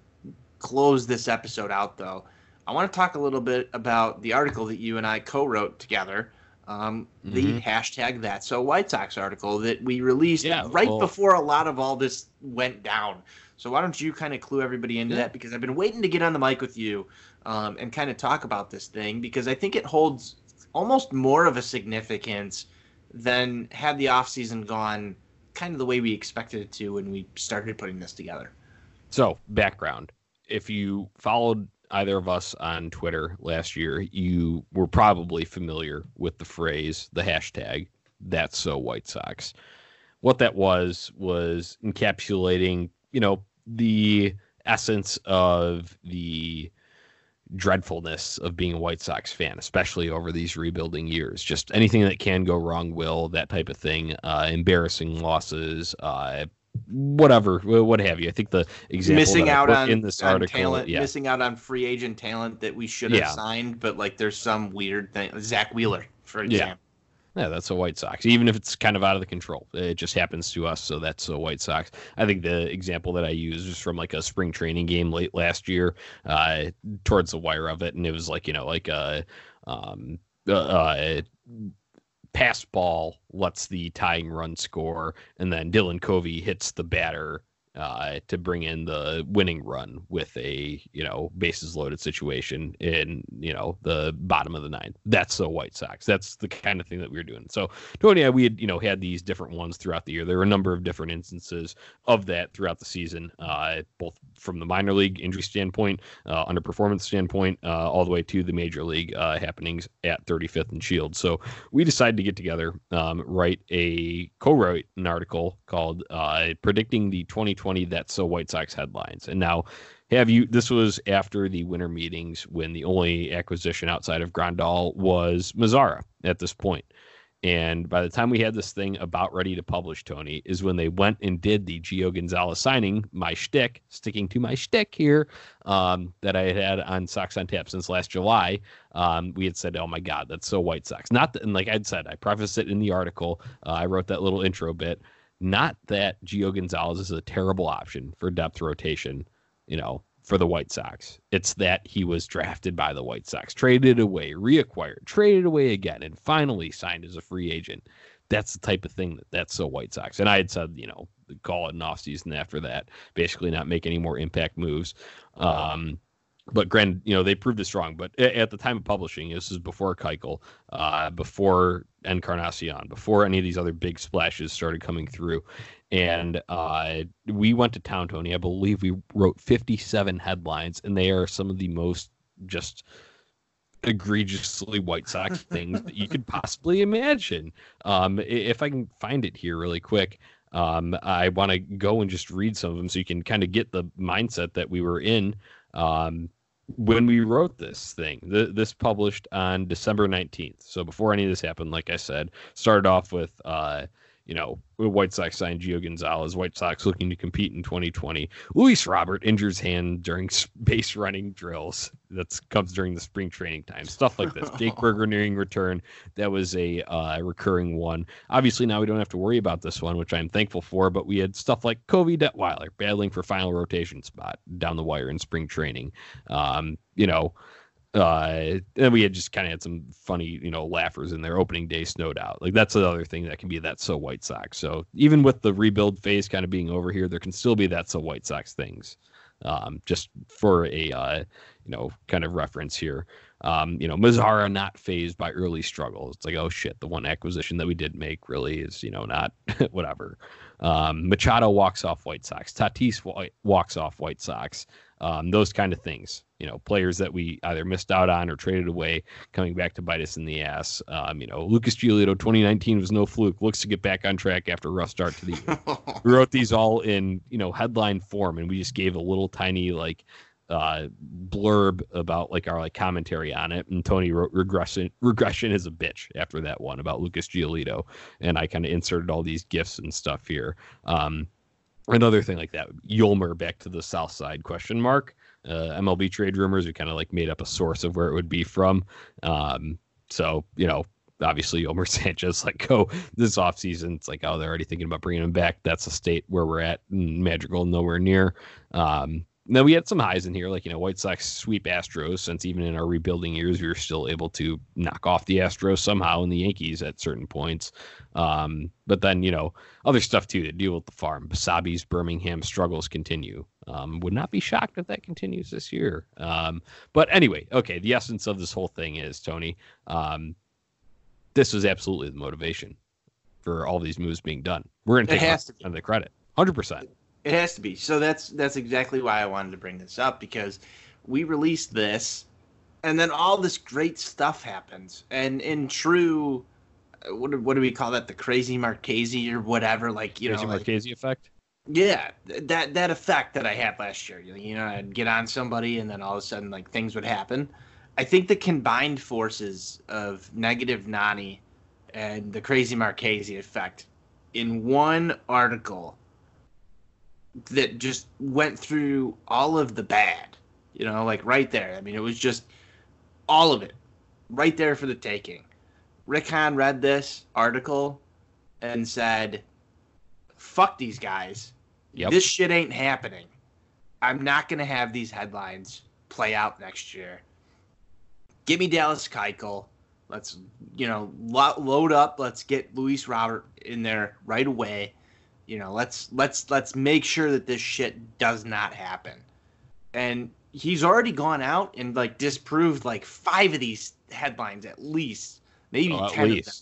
close this episode out, though, I want to talk a little bit about the article that you and I co-wrote together. Um, the mm-hmm. hashtag That's So White Sox article that we released yeah, right well, before a lot of all this went down. So why don't you kind of clue everybody into yeah. that? Because I've been waiting to get on the mic with you um, and kind of talk about this thing because I think it holds almost more of a significance than had the offseason gone kind of the way we expected it to when we started putting this together. So, background. If you followed either of us on Twitter last year, you were probably familiar with the phrase, the hashtag, that's so White Sox. What that was, was encapsulating, you know, the essence of the dreadfulness of being a White Sox fan, especially over these rebuilding years. Just anything that can go wrong will, that type of thing. Uh, embarrassing losses, uh, whatever, what have you. I think the example missing out on in this article, talent, yeah. missing out on free agent talent that we should have yeah. signed, but like there's some weird thing. Zack Wheeler, for example. Yeah. Yeah, that's a White Sox. Even if it's kind of out of the control, it just happens to us. So that's a White Sox. I think the example that I used was from like a spring training game late last year, uh, towards the wire of it, and it was like you know like a um, uh, uh, pass ball lets the tying run score, and then Dylan Covey hits the batter uh, to bring in the winning run with a you know bases loaded situation in you know the bottom of the ninth. That's the White Sox. That's the kind of thing that we were doing. So Tony, we had you know had these different ones throughout the year. There were a number of different instances of that throughout the season, uh, both from the minor league injury standpoint, uh, underperformance standpoint, uh, all the way to the major league uh, happenings at 35th and Shield. So we decided to get together, um, write a co-write an article called uh, "Predicting the 2020." 2020 That's So White Sox headlines. And now, have you, this was after the winter meetings when the only acquisition outside of Grandal was Mazara at this point. And by the time we had this thing about ready to publish, Tony, is when they went and did the Gio Gonzalez signing, my shtick, sticking to my shtick here, um, that I had had on Sox on Tap since last July. Um, we had said, oh my God, that's so White Sox. Not that, and like I'd said, I prefaced it in the article. Uh, I wrote that little intro bit. Not that Gio Gonzalez is a terrible option for depth rotation, you know, for the White Sox. It's that he was drafted by the White Sox, traded away, reacquired, traded away again, and finally signed as a free agent. That's the type of thing that that's so White Sox. And I had said, you know, call it an offseason after that, basically not make any more impact moves. Um, but granted, you know, they proved us wrong. But at the time of publishing, this is before Keuchel, uh, before Encarnacion, before any of these other big splashes started coming through. And uh, we went to town, Tony. I believe we wrote 57 headlines, and they are some of the most just egregiously White Sox <laughs> things that you could possibly imagine. Um, if I can find it here really quick, um, I want to go and just read some of them so you can kind of get the mindset that we were in. Um, when we wrote this thing, th- this published on December 19th. So before any of this happened, like I said, started off with, uh, you know, White Sox signed Gio Gonzalez. White Sox looking to compete in 2020. Luis Robert injures hand during base running drills. That comes during the spring training time. Stuff like this. Jake <laughs> Burger nearing return. That was a uh, recurring one. Obviously, now we don't have to worry about this one, which I'm thankful for. But we had stuff like Covey Detwiler battling for final rotation spot down the wire in spring training. Um, you know, uh, and we had just kind of had some funny, you know, laughers in their opening day snowed out. Like that's another thing that can be that so White Sox. So even with the rebuild phase kind of being over here, there can still be that so White Sox things. Um, just for a uh, you know kind of reference here. Um, you know, Mazara not phased by early struggles. It's like, oh shit, the one acquisition that we did make really is, you know, not <laughs> whatever. Um, Machado walks off White Sox. Tatis walks off White Sox. Um, those kind of things you know, players that we either missed out on or traded away coming back to bite us in the ass. Um, you know, Lucas Giolito 2019 was no fluke. Looks to get back on track after a rough start to the year. <laughs> we wrote these all in, you know, headline form and we just gave a little tiny like uh, blurb about like our like commentary on it. And Tony wrote regression regression is a bitch after that one about Lucas Giolito. And I kind of inserted all these gifts and stuff here. Um, another thing like that, Yolmer back to the south side question mark uh, MLB trade rumors. We kind of like made up a source of where it would be from. Um, so, you know, obviously Yolmer <laughs> Sanchez, like, oh, this offseason, it's like, oh, they're already thinking about bringing him back. That's a state where we're at. Madrigal, nowhere near. Um, now we had some highs in here, like you know, White Sox sweep Astros. Since even in our rebuilding years, we were still able to knock off the Astros somehow, and the Yankees at certain points. Um, but then you know, other stuff too to deal with the farm. Basabe's Birmingham struggles continue. Um, would not be shocked if that continues this year. Um, but anyway, okay. The essence of this whole thing is Tony. Um, this was absolutely the motivation for all these moves being done. We're going to take has to be. the credit, hundred percent. It has to be. So that's that's exactly why I wanted to bring this up because we released this, and then all this great stuff happens. And in true, what do, what do we call that? The crazy Marchese or whatever. Like you Crazy know, like- Marchese effect. yeah, that that effect that I had last year. You know, I'd get on somebody, and then all of a sudden, like things would happen. I think the combined forces of negative Nani and the crazy Marchese effect in one article that just went through all of the bad. You know, like right there. I mean, it was just all of it right there for the taking. Rick Hahn read this article and said, fuck these guys. Yep. This shit ain't happening. I'm not going to have these headlines play out next year. Give me Dallas Keuchel. Let's, you know, lo- load up. Let's get Luis Robert in there right away. You know, let's let's let's make sure that this shit does not happen. And he's already gone out and like disproved like five of these headlines at least, maybe Oh, at ten of them.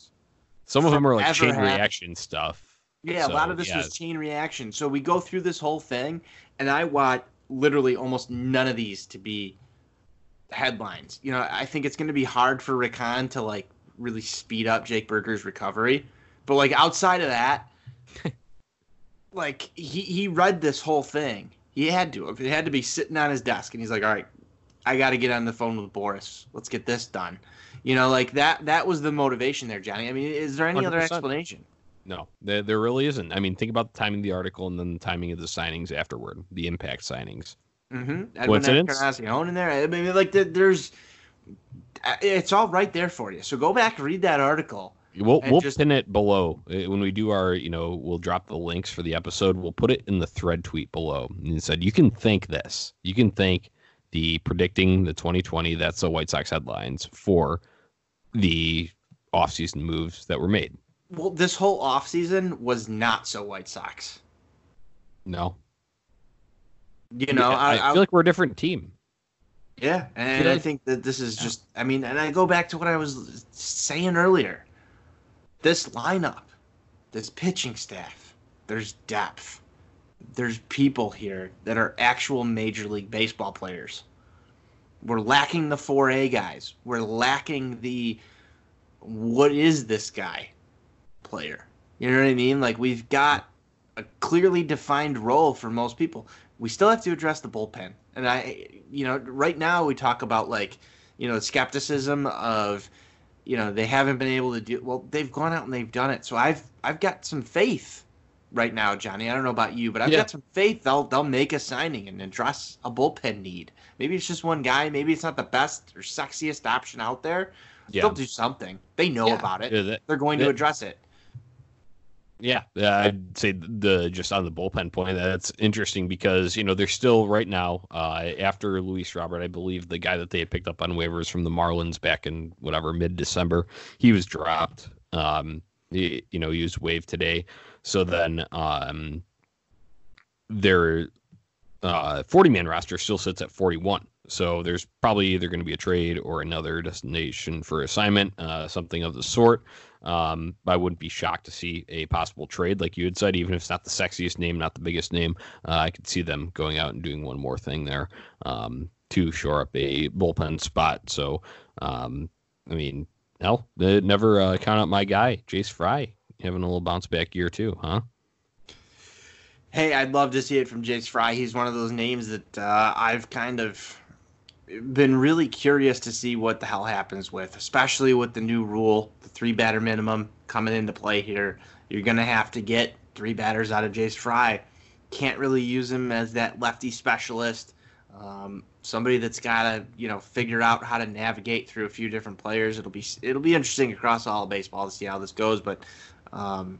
Some of them are like chain happened. reaction stuff. Yeah, a lot of this yeah. was chain reaction. So we go through this whole thing, and I want literally almost none of these to be headlines. You know, I think it's going to be hard for Rick to like really speed up Jake Burger's recovery. But like outside of that, <laughs> like he he read this whole thing. He had to. It had to be sitting on his desk, and he's like, "All right, I got to get on the phone with Boras. Let's get this done." You know, like that. That was the motivation there, Johnny. I mean, is there any other 100%. explanation? No, there, there really isn't. I mean, think about the timing of the article and then the timing of the signings afterward, the impact signings. Mm-hmm. Coincidence? In there. I mean, like the, there's, uh, it's all right there for you. So go back, and read that article. We'll we'll just- pin it below Uh, when we do our. You know, we'll drop the links for the episode. We'll put it in the thread tweet below. And said you can thank this. You can thank the predicting the 2020. That's the White Sox headlines for the offseason moves that were made. Well, this whole offseason was not so White Sox. No, You know, I, I, I, feel like we're a different team. yeah, and Yeah. I think that this is just. I mean, and I go back to what I was saying earlier. This lineup, this pitching staff, there's depth. There's people here that are actual Major League Baseball players. We're lacking the 4A guys. We're lacking the what is this guy player. You know what I mean? Like we've got a clearly defined role for most people. We still have to address the bullpen. And I you know, right now we talk about like, you know, skepticism of you know, they haven't been able to do well, they've gone out and they've done it. So I've I've got some faith right now, Johnny. I don't know about you, but I've Yeah. got some faith they'll they'll make a signing and address a bullpen need. Maybe it's just one guy, maybe it's not the best or sexiest option out there. Yeah, They'll do something. They know Yeah. about it. They're going to address it. Yeah, I'd say the just on the bullpen point that's interesting because you know they're still right now uh, after Luis Robert, I believe the guy that they had picked up on waivers from the Marlins back in whatever mid December, he was dropped. Um, he, you know he was waived today, so then um, their uh, 40 man roster still sits at 41. So there's probably either going to be a trade or another destination for assignment, uh, something of the sort. Um, I wouldn't be shocked to see a possible trade, like you had said, even if it's not the sexiest name, not the biggest name. Uh, I could see them going out and doing one more thing there um, to shore up a bullpen spot. So, um, I mean, hell, never uh, count out my guy, Jace Fry, having a little bounce back year too, huh? Hey, I'd love to see it from Jace Fry. He's one of those names that uh, I've kind of been really curious to see what the hell happens with, especially with the new rule, the three batter minimum coming into play here. You're going to have to get three batters out of Jace Fry. Can't really use him as that lefty specialist. Um, somebody that's got to you know figure out how to navigate through a few different players. It'll be it'll be interesting across all of baseball to see how this goes, but um,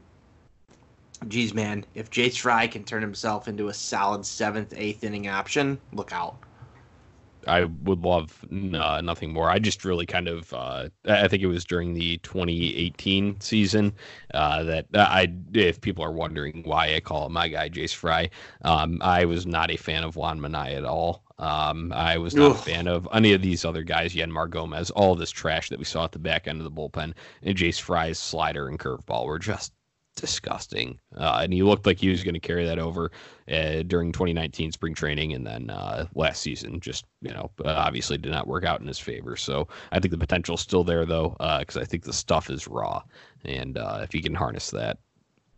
geez, man, if Jace Fry can turn himself into a solid seventh, eighth inning option, look out. I would love uh, nothing more. I just really kind of, uh, I think it was during the 2018 season uh, that I, if people are wondering why I call my guy Jace Fry, um, I was not a fan of Juan Minaya at all. Um, I was not Ugh. a fan of any of these other guys, Yenmar Gomez, all this trash that we saw at the back end of the bullpen, and Jace Fry's slider and curveball were just disgusting. Uh, and he looked like he was going to carry that over uh, during 2019 spring training, and then uh, last season just you know obviously did not work out in his favor. So I think the potential's still there though, because uh, I think the stuff is raw, and uh, if he can harness that.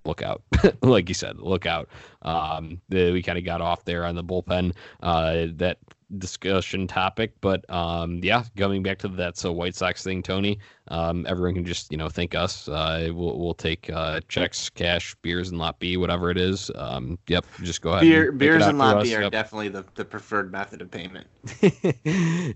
Look out, <laughs> like you said. Look out. Um, the, we kind of got off there on the bullpen. Uh, that discussion topic. But um, yeah, coming back to that so White Sox thing, Tony. Um, everyone can just you know thank us. Uh, we'll we'll take uh, checks, cash, beers, and lot B, whatever it is. Um, yep, just go ahead. Beer, beers and lot B are yep. definitely the, the preferred method of payment. <laughs>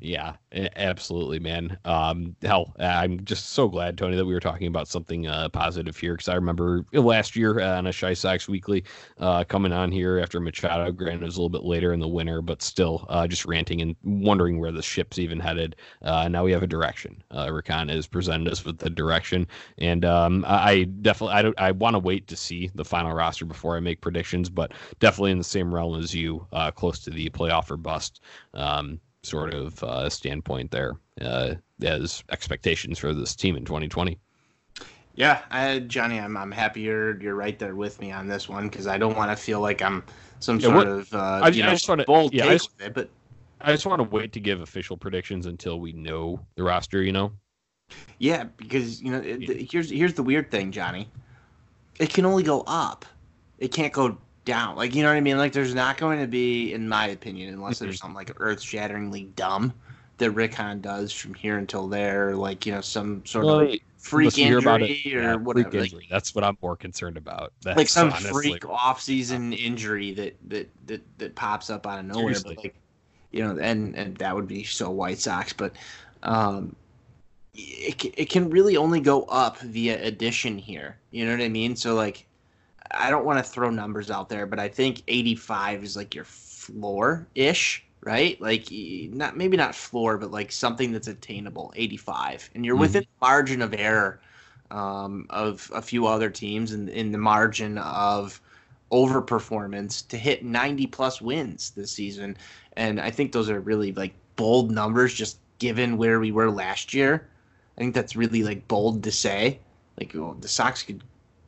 yeah, absolutely, man. Um, hell, I'm just so glad, Tony, that we were talking about something uh, positive here because I remember last year on a Chi Sox Weekly uh, coming on here after Machado. Granted, it was a little bit later in the winter, but still, uh, just ranting and wondering where the ship's even headed. Uh, now we have a direction. Uh, Rick Hahn has presented us with the direction, and um, I definitely I don't I want to wait to see the final roster before I make predictions, but definitely in the same realm as you, uh, close to the playoff or bust sort of uh, standpoint there uh, as expectations for this team in 2020. Yeah, I, Johnny, I'm I'm happy you're you're right there with me on this one because I don't want to feel like I'm some yeah, sort of uh, I, you know, just wanna, bold yeah, take just, with it, but I just want to wait to give official predictions until we know the roster. You know. Yeah, because you know it, here's here's the weird thing, Johnny. It can only go up. It can't go down. Like you know what I mean? Like there's not going to be, in my opinion, unless there's something like earth-shatteringly dumb that Rick Hahn does from here until there, like you know some sort well, of like freak injury or yeah, whatever. Like, injury. That's what I'm more concerned about. That's like some honestly, freak off-season injury that, that that that pops up out of nowhere. But like you know, and and that would be so White Sox. But um, it it can really only go up via addition here. You know what I mean? So like, I don't want to throw numbers out there, but I think 85 is like your floor ish, right? Like not maybe not floor, but like something that's attainable. 85, and you're mm-hmm. within the margin of error um, of a few other teams, and in the margin of overperformance to hit 90 plus wins this season. And I think those are really like bold numbers just given where we were last year. I think that's really like bold to say. Like oh, the Sox could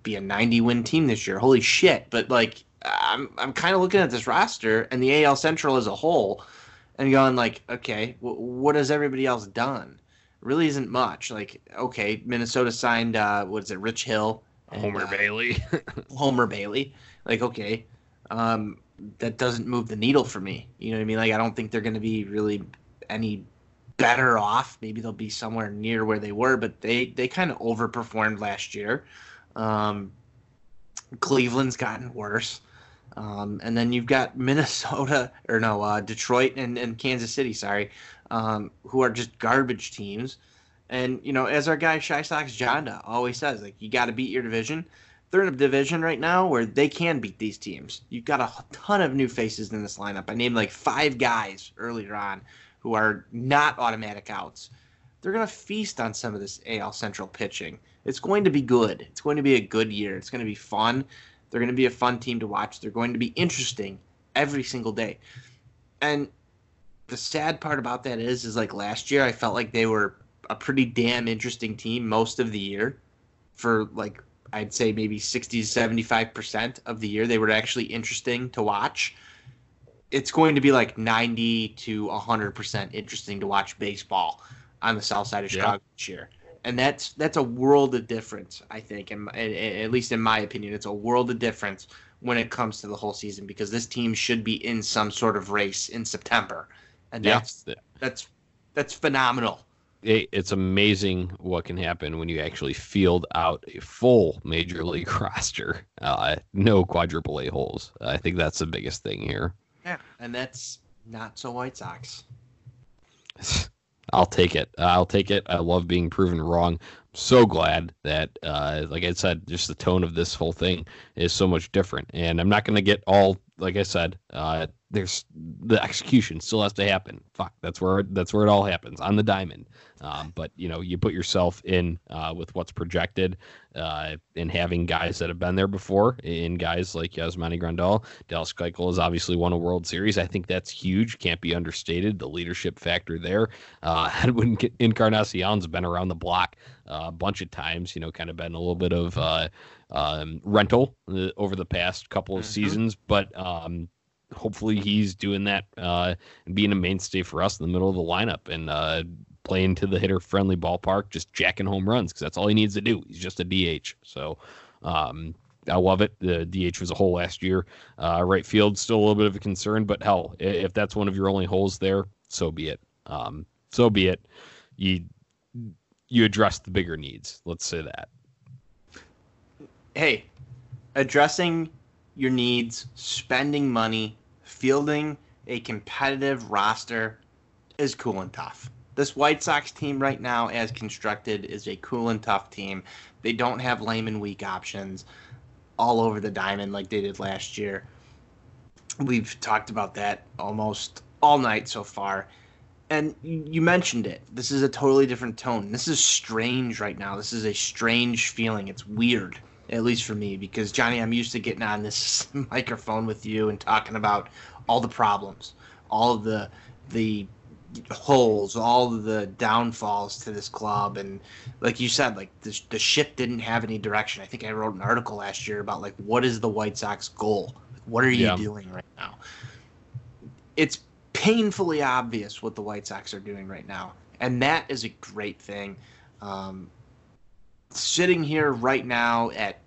be a 90 win team this year. Holy shit. But like I'm I'm kind of looking at this roster and the AL Central as a whole and going like, okay, w- what has everybody else done? Really isn't much. Like, okay, Minnesota signed uh what is it, Rich Hill, and, Homer uh, Bailey, <laughs> Homer Bailey. Like, okay, um, that doesn't move the needle for me. You know what I mean? Like, I don't think they're going to be really any better off. Maybe they'll be somewhere near where they were, but they they kind of overperformed last year. Um, Cleveland's gotten worse. Um, and then you've got Minnesota or no uh, Detroit and, and Kansas City, sorry, um, who are just garbage teams. And you know, as our guy Shy Sox Jonda always says, like you got to beat your division they're in a division right now where they can beat these teams. You've got a ton of new faces in this lineup. I named like five guys earlier on who are not automatic outs. They're going to feast on some of this AL Central pitching. It's going to be good. It's going to be a good year. It's going to be fun. They're going to be a fun team to watch. They're going to be interesting every single day. And the sad part about that is, is like last year, I felt like they were a pretty damn interesting team most of the year for like I'd say maybe 60 to 75% of the year they were actually interesting to watch. It's going to be like 90 to 100% interesting to watch baseball on the south side of Chicago yeah. this year. And that's that's a world of difference, I think, and at least in my opinion, it's a world of difference when it comes to the whole season because this team should be in some sort of race in September, and that's yeah. that's that's phenomenal it's amazing what can happen when you actually field out a full major league <laughs> roster. Uh, no quadruple A holes. I think that's the biggest thing here. Yeah, and that's not so White Sox. <laughs> I'll take it. I'll take it. I love being proven wrong so glad that, uh, like I said, just the tone of this whole thing is so much different. And I'm not going to get all, like I said, uh, there's the execution still has to happen. Fuck, that's where that's where it all happens on the diamond. Um, but you know, you put yourself in uh, with what's projected, uh, and having guys that have been there before, in guys like Yasmani Grandal, Dallas Keuchel has obviously won a World Series. I think that's huge. Can't be understated. The leadership factor there. Uh, <laughs> Edwin Encarnacion's been around the block uh, a bunch of times. You know, kind of been a little bit of uh, um, rental uh, over the past couple of mm-hmm. seasons, but um, hopefully he's doing that uh, and being a mainstay for us in the middle of the lineup and uh, playing to the hitter friendly ballpark, just jacking home runs because that's all he needs to do. He's just a DH. So um, I love it. The DH was a hole last year. Uh, right field still a little bit of a concern, but hell, if that's one of your only holes there, so be it. Um, so be it. You you address the bigger needs. Let's say that. Hey, addressing your needs, spending money, fielding a competitive roster is cool and tough. This White Sox team right now, as constructed, is a cool and tough team. They don't have lame and weak options all over the diamond like they did last year. We've talked about that almost all night so far. And you mentioned it. This is a totally different tone. This is strange right now. This is a strange feeling. It's weird at least for me, because Johnny, I'm used to getting on this <laughs> microphone with you and talking about all the problems, all of the the holes, all of the downfalls to this club, and like you said, like the the ship didn't have any direction. I think I wrote an article last year about like what is the White Sox goal? What are you yeah. doing right now? It's painfully obvious what the White Sox are doing right now, and that is a great thing. Um, sitting here right now at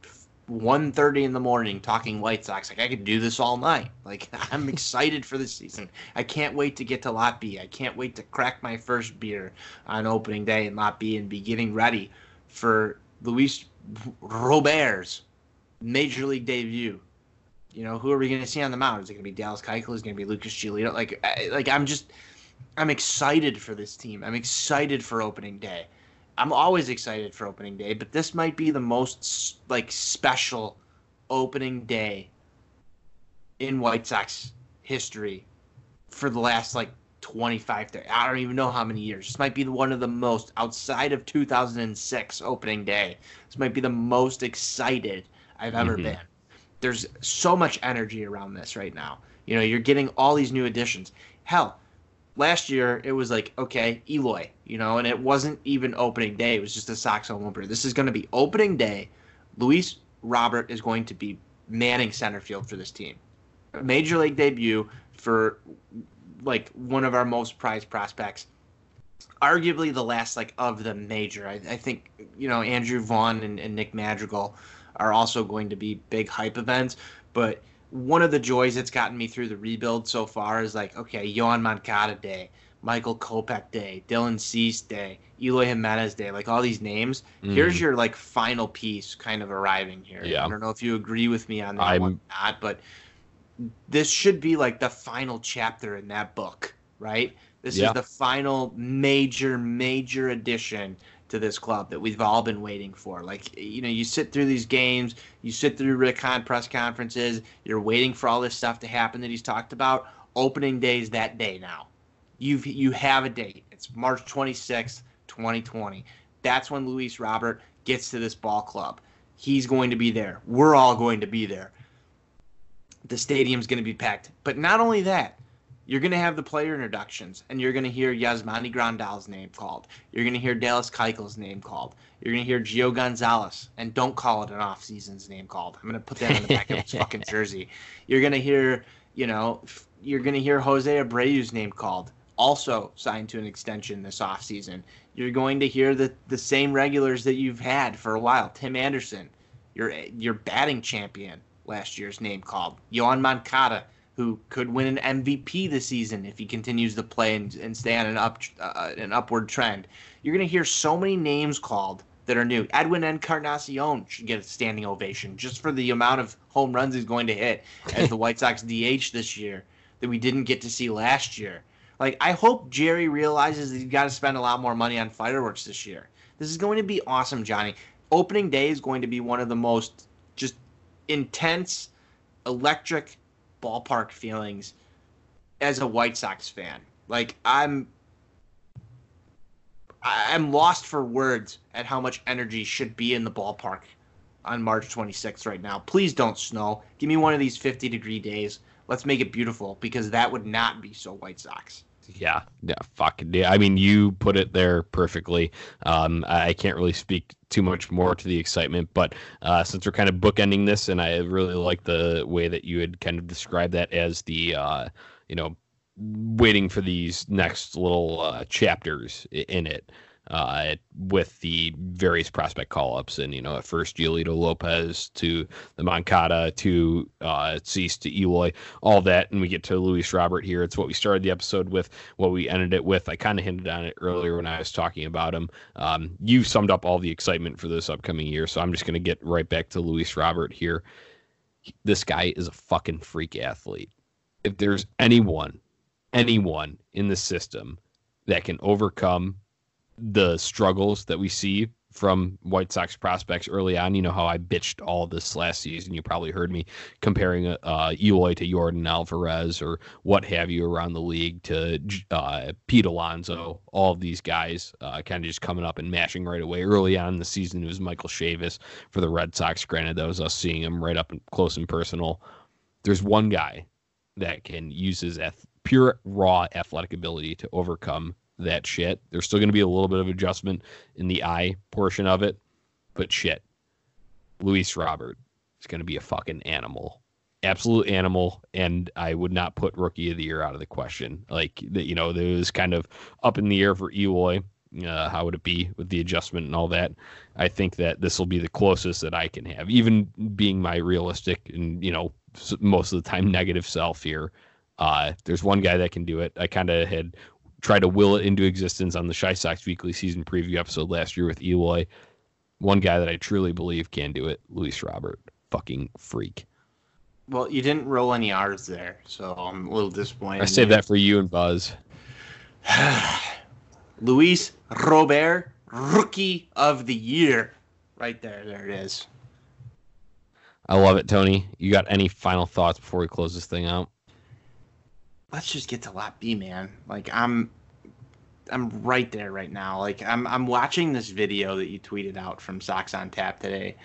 1.30 in the morning talking White Sox. Like I could do this all night. Like <laughs> I'm <laughs> excited for this season. I can't wait to get to Lot B. I can't wait to crack my first beer on opening day in Lot B and be getting ready for Luis Robert's major league debut. You know, who are we going to see on the mound? Is it going to be Dallas Keuchel? Is it going to be Lucas Giolito? Like, I, like I'm just, I'm excited for this team. I'm excited for opening day. I'm always excited for opening day, but this might be the most like special opening day in White Sox history for the last like 25 30, I don't even know how many years. This might be one of the most outside of 2006 opening day. This might be the most excited I've ever mm-hmm. been. There's so much energy around this right now. You know, you're getting all these new additions. Hell, last year it was like okay Eloy, you know, and it wasn't even opening day. It was just a Sox home opener. This is going to be opening day. Luis Robert is going to be manning center field for this team. Major league debut for like one of our most prized prospects. Arguably the last like of the major. I, I think you know Andrew Vaughn and, and Nick Madrigal are also going to be big hype events, but one of the joys that's gotten me through the rebuild so far is like, okay, Yoan Moncada Day, Michael Kopech Day, Dylan Cease Day, Eloy Jimenez Day, like all these names. Mm. Here's your like final piece kind of arriving here. Yeah. I don't know if you agree with me on that I'm... one not, but this should be like the final chapter in that book, right? This yeah. is the final major, major addition to this club that we've all been waiting for. Like, you know, you sit through these games, you sit through Rick Hahn press conferences, you're waiting for all this stuff to happen that he's talked about. Opening day is that day now. You've you have a date. It's March 26th, 2020. That's when Luis Robert gets to this ball club. He's going to be there. We're all going to be there. The stadium's going to be packed. But not only that, you're going to have the player introductions, and you're going to hear Yasmani Grandal's name called. You're going to hear Dallas Keuchel's name called. You're going to hear Gio Gonzalez, and don't call it an off-season's name called. I'm going to put that on the back of his <laughs> fucking jersey. You're going to hear, you know, you're going to hear Jose Abreu's name called, also signed to an extension this offseason. You're going to hear the the same regulars that you've had for a while. Tim Anderson, your your batting champion last year's name called. Yoan Moncada who could win an MVP this season if he continues to play and, and stay on an up uh, an upward trend. You're going to hear so many names called that are new. Edwin Encarnacion should get a standing ovation just for the amount of home runs he's going to hit as the White Sox DH this year that we didn't get to see last year. Like I hope Jerry realizes that he's got to spend a lot more money on fireworks this year. This is going to be awesome, Johnny. Opening day is going to be one of the most just intense, electric ballpark feelings as a White Sox fan. Like I'm I'm lost for words at how much energy should be in the ballpark on March 26th right now. Please don't snow. Give me one of these 50 degree days. Let's make it beautiful because that would not be so White Sox. Yeah, yeah, fuck. Yeah, I mean, you put it there perfectly. Um, I can't really speak too much more to the excitement, but uh, since we're kind of bookending this, and I really like the way that you had kind of described that as the, uh, you know, waiting for these next little uh, chapters in it uh, with the various prospect call ups. And, you know, at first Giolito Lopez to the Moncada to uh, Cease to Eloy, all that. And we get to Luis Robert here. It's what we started the episode with, what we ended it with. I kind of hinted on it earlier when I was talking about him. Um, you summed up all the excitement for this upcoming year. So I'm just going to get right back to Luis Robert here. This guy is a fucking freak athlete. If there's anyone, anyone in the system that can overcome the struggles that we see from White Sox prospects early on. You know how I bitched all this last season. You probably heard me comparing uh, Eloy to Yordan Alvarez or what have you around the league to uh, Pete Alonso. All of these guys uh, kind of just coming up and mashing right away. Early on in the season, it was Michael Chavis for the Red Sox. Granted, that was us seeing him right up and close and personal. There's one guy that can use his eth- pure raw athletic ability to overcome that shit. There's still going to be a little bit of adjustment in the eye portion of it, but shit. Luis Robert is going to be a fucking animal. Absolute animal, and I would not put rookie of the year out of the question. Like, that, you know, there was kind of up in the air for Eloy. Uh, how would it be with the adjustment and all that? I think that this will be the closest that I can have, even being my realistic and, you know, most of the time negative self here. Uh, there's one guy that can do it. I kind of had try to will it into existence on the Chi Sox Weekly season preview episode last year with Eloy. One guy that I truly believe can do it, Luis Robert. Fucking freak. Well, you didn't roll any R's there, so I'm a little disappointed. I saved that for you and Buzz. <sighs> Luis Robert, Rookie of the Year. Right there. There it is. I love it, Tony. You got any final thoughts before we close this thing out? Let's just get to lot B, man. Like I'm I'm right there right now. Like I'm I'm watching this video that you tweeted out from Sox on Tap today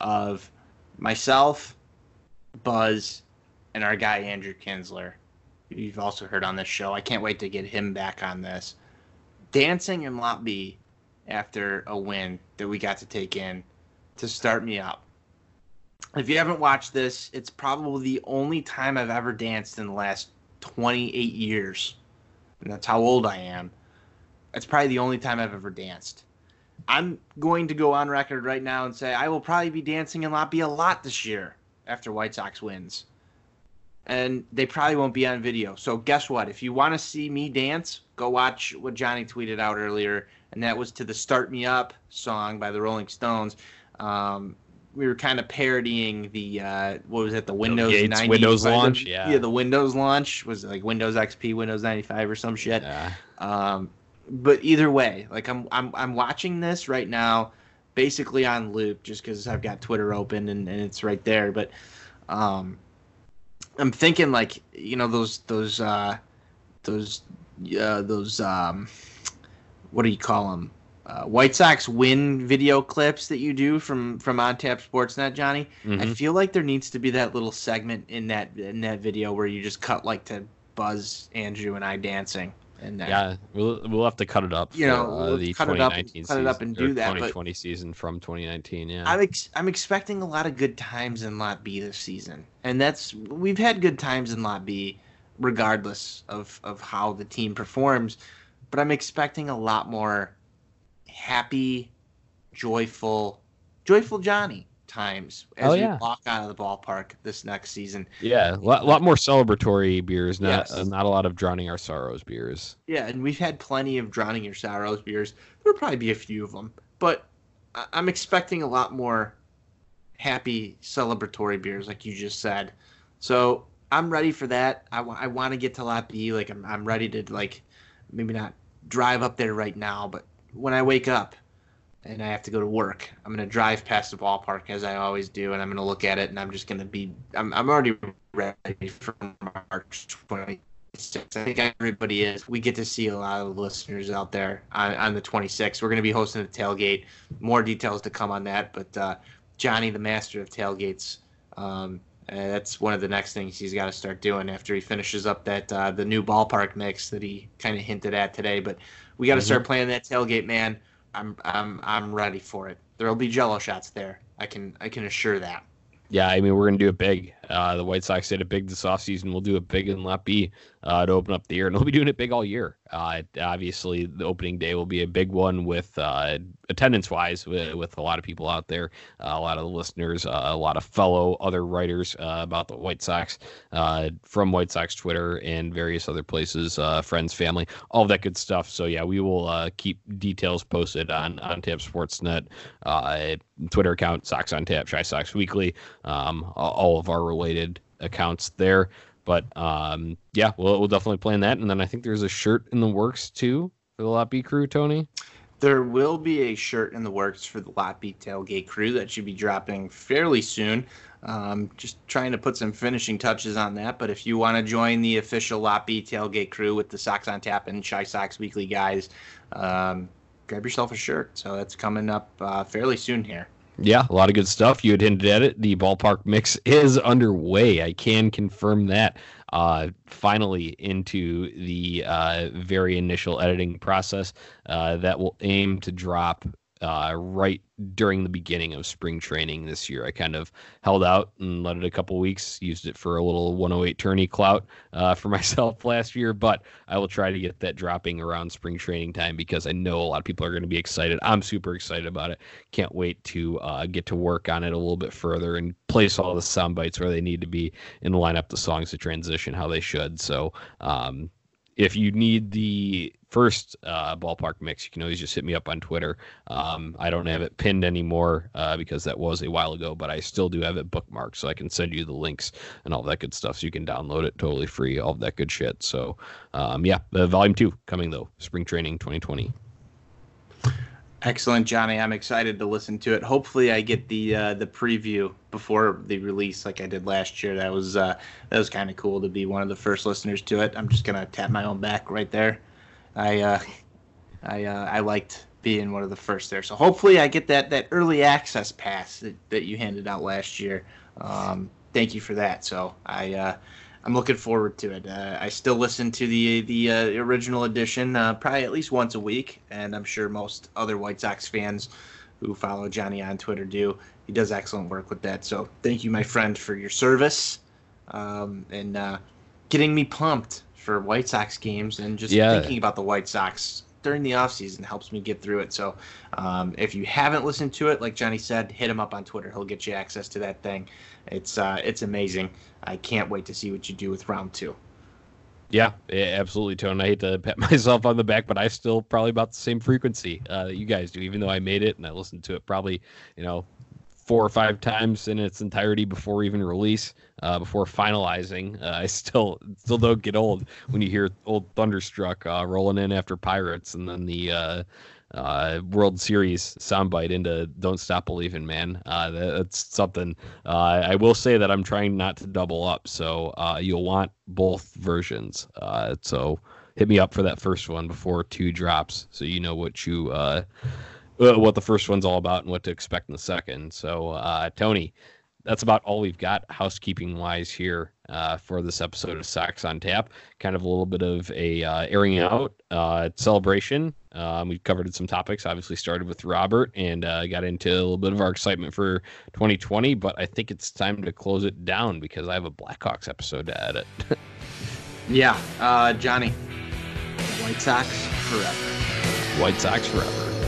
of myself, Buzz, and our guy Andrew Kinsler. You've also heard on this show. I can't wait to get him back on this. Dancing in Lot B after a win that we got to take in to start me up. If you haven't watched this, it's probably the only time I've ever danced in the last 28 years, and that's how old I am. That's probably the only time I've ever danced. I'm going to go on record right now and say I will probably be dancing in Lot B a lot this year after White Sox wins. And they probably won't be on video. So guess what? If you want to see me dance, go watch what Johnny tweeted out earlier, and that was to the "Start Me Up" song by the Rolling Stones. Um, we were kind of parodying the uh, what was it the Windows Gates, 90 Windows launch? yeah. Yeah the Windows launch was like Windows XP Windows 95 or some shit. Yeah. um, but either way like I'm I'm I'm watching this right now basically on loop just because I've got Twitter open and, and it's right there. But um, I'm thinking like you know those those uh, those uh, those um, what do you call them uh, White Sox win video clips that you do from from on tap sportsnet johnny. Mm-hmm. i feel like there needs to be that little segment in that in that video where you just cut like to buzz andrew and i dancing and yeah we'll, we'll have to cut it up you for, know uh, the cut 2019 it up, season, cut it up and do that 2020 season from 2019 yeah. I'm ex- i'm expecting a lot of good times in lot b this season and that's we've had good times in lot b regardless of of how the team performs but i'm expecting a lot more happy, joyful, joyful Johnny times as oh, yeah. we walk out of the ballpark this next season. Yeah, a lot, lot more celebratory beers, not yes. uh, not a lot of drowning our sorrows beers. Yeah, and we've had plenty of drowning your sorrows beers. There'll probably be a few of them, but I- I'm expecting a lot more happy celebratory beers, like you just said. So I'm ready for that. I, w- I want to get to Lot B. Like I'm I'm ready to like maybe not drive up there right now, but when I wake up, and I have to go to work. I'm gonna drive past the ballpark as I always do, and I'm gonna look at it, and I'm just gonna be. I'm I'm already ready for March 26th. I think everybody is. We get to see a lot of listeners out there on, on the 26th. We're gonna be hosting a tailgate. More details to come on that, but uh, Johnny, the master of tailgates. Um, uh, that's one of the next things he's got to start doing after he finishes up that uh, the new ballpark mix that he kind of hinted at today. But we got to mm-hmm. start playing that tailgate, man. I'm I'm I'm ready for it. There'll be Jello shots there. I can I can assure that. Yeah, I mean we're gonna do it big. Uh, the White Sox did it big this offseason. We'll do it big in Lot B uh, to open up the year, and they'll be doing it big all year. Uh, obviously, the opening day will be a big one with uh, attendance wise, with, with, a lot of people out there, uh, a lot of listeners, uh, a lot of fellow other writers about the White Sox from White Sox Twitter and various other places, friends, family, all that good stuff. So yeah, we will keep details posted on on Tap Sportsnet Twitter account, Sox on Tap, Chi Sox Weekly, um, all of our related accounts there. But um, yeah, we'll, we'll definitely plan that. And then I think there's a shirt in the works too for the Lot B crew, Tony. There will be a shirt in the works for the Lot B tailgate crew that should be dropping fairly soon. Um, just trying to put some finishing touches on that. But if you want to join the official Lot B tailgate crew with the Sox on Tap and Chi Sox Weekly guys, um, grab yourself a shirt. So that's coming up uh, fairly soon here. Yeah, a lot of good stuff. You had hinted at it. The ballpark mix is underway. I can confirm that. Uh, finally, into the uh, very initial editing process uh, that will aim to drop uh, right during the beginning of spring training this year. I kind of held out and let it a couple weeks, used it for a little 108 tourney clout uh, for <laughs> myself last year, but I will try to get that dropping around spring training time because I know a lot of people are going to be excited. I'm super excited about it. Can't wait to uh, get to work on it a little bit further and place all the sound bites where they need to be and line up the songs to transition how they should. So, um, if you need the first uh, ballpark mix, you can always just hit me up on Twitter. Um, I don't have it pinned anymore uh, because that was a while ago, but I still do have it bookmarked, so I can send you the links and all that good stuff, so you can download it totally free, all that good shit. So, um, yeah, volume two coming though, spring training 2020. Excellent, Johnny. I'm excited to listen to it. Hopefully, I get the uh, the preview before the release, like I did last year. That was uh, that was kind of cool to be one of the first listeners to it. I'm just gonna tap my own back right there. I uh, I uh, I liked being one of the first there. So hopefully, I get that that early access pass that, that you handed out last year. Um, thank you for that. So I uh, I'm looking forward to it. Uh, I still listen to the the uh, original edition uh, probably at least once a week, and I'm sure most other White Sox fans who follow Johnny on Twitter do. He does excellent work with that. So thank you, my friend, for your service um, and uh, getting me pumped for White Sox games and just yeah. thinking about the White Sox during the off season helps me get through it. So um, if you haven't listened to it, like Johnny said, hit him up on Twitter. He'll get you access to that thing. It's uh, it's amazing. I can't wait to see what you do with round two. Yeah, absolutely, Tony. I hate to pat <laughs> myself on the back, but I still probably about the same frequency uh, that you guys do, even though I made it and I listened to it probably, you know, four or five times in its entirety before even release, uh, before finalizing. Uh, I still still don't get old when you hear old Thunderstruck uh, rolling in after Pirates, and then the uh, uh, World Series soundbite into "Don't Stop Believing," man. Uh, that's something. I will say that I'm trying not to double up, so you'll want both versions. So hit me up for that first one before two drops, so you know what you what the first one's all about and what to expect in the second. So Tony, that's about all we've got housekeeping wise here uh, for this episode of Sox on Tap. Kind of a little bit of a uh, airing out uh, celebration. Um, we covered some topics. Obviously, started with Robert and uh, got into a little bit of our excitement for 2020. But I think it's time to close it down because I have a Blackhawks episode to edit. <laughs> yeah, uh, Johnny. White Sox forever. White Sox forever.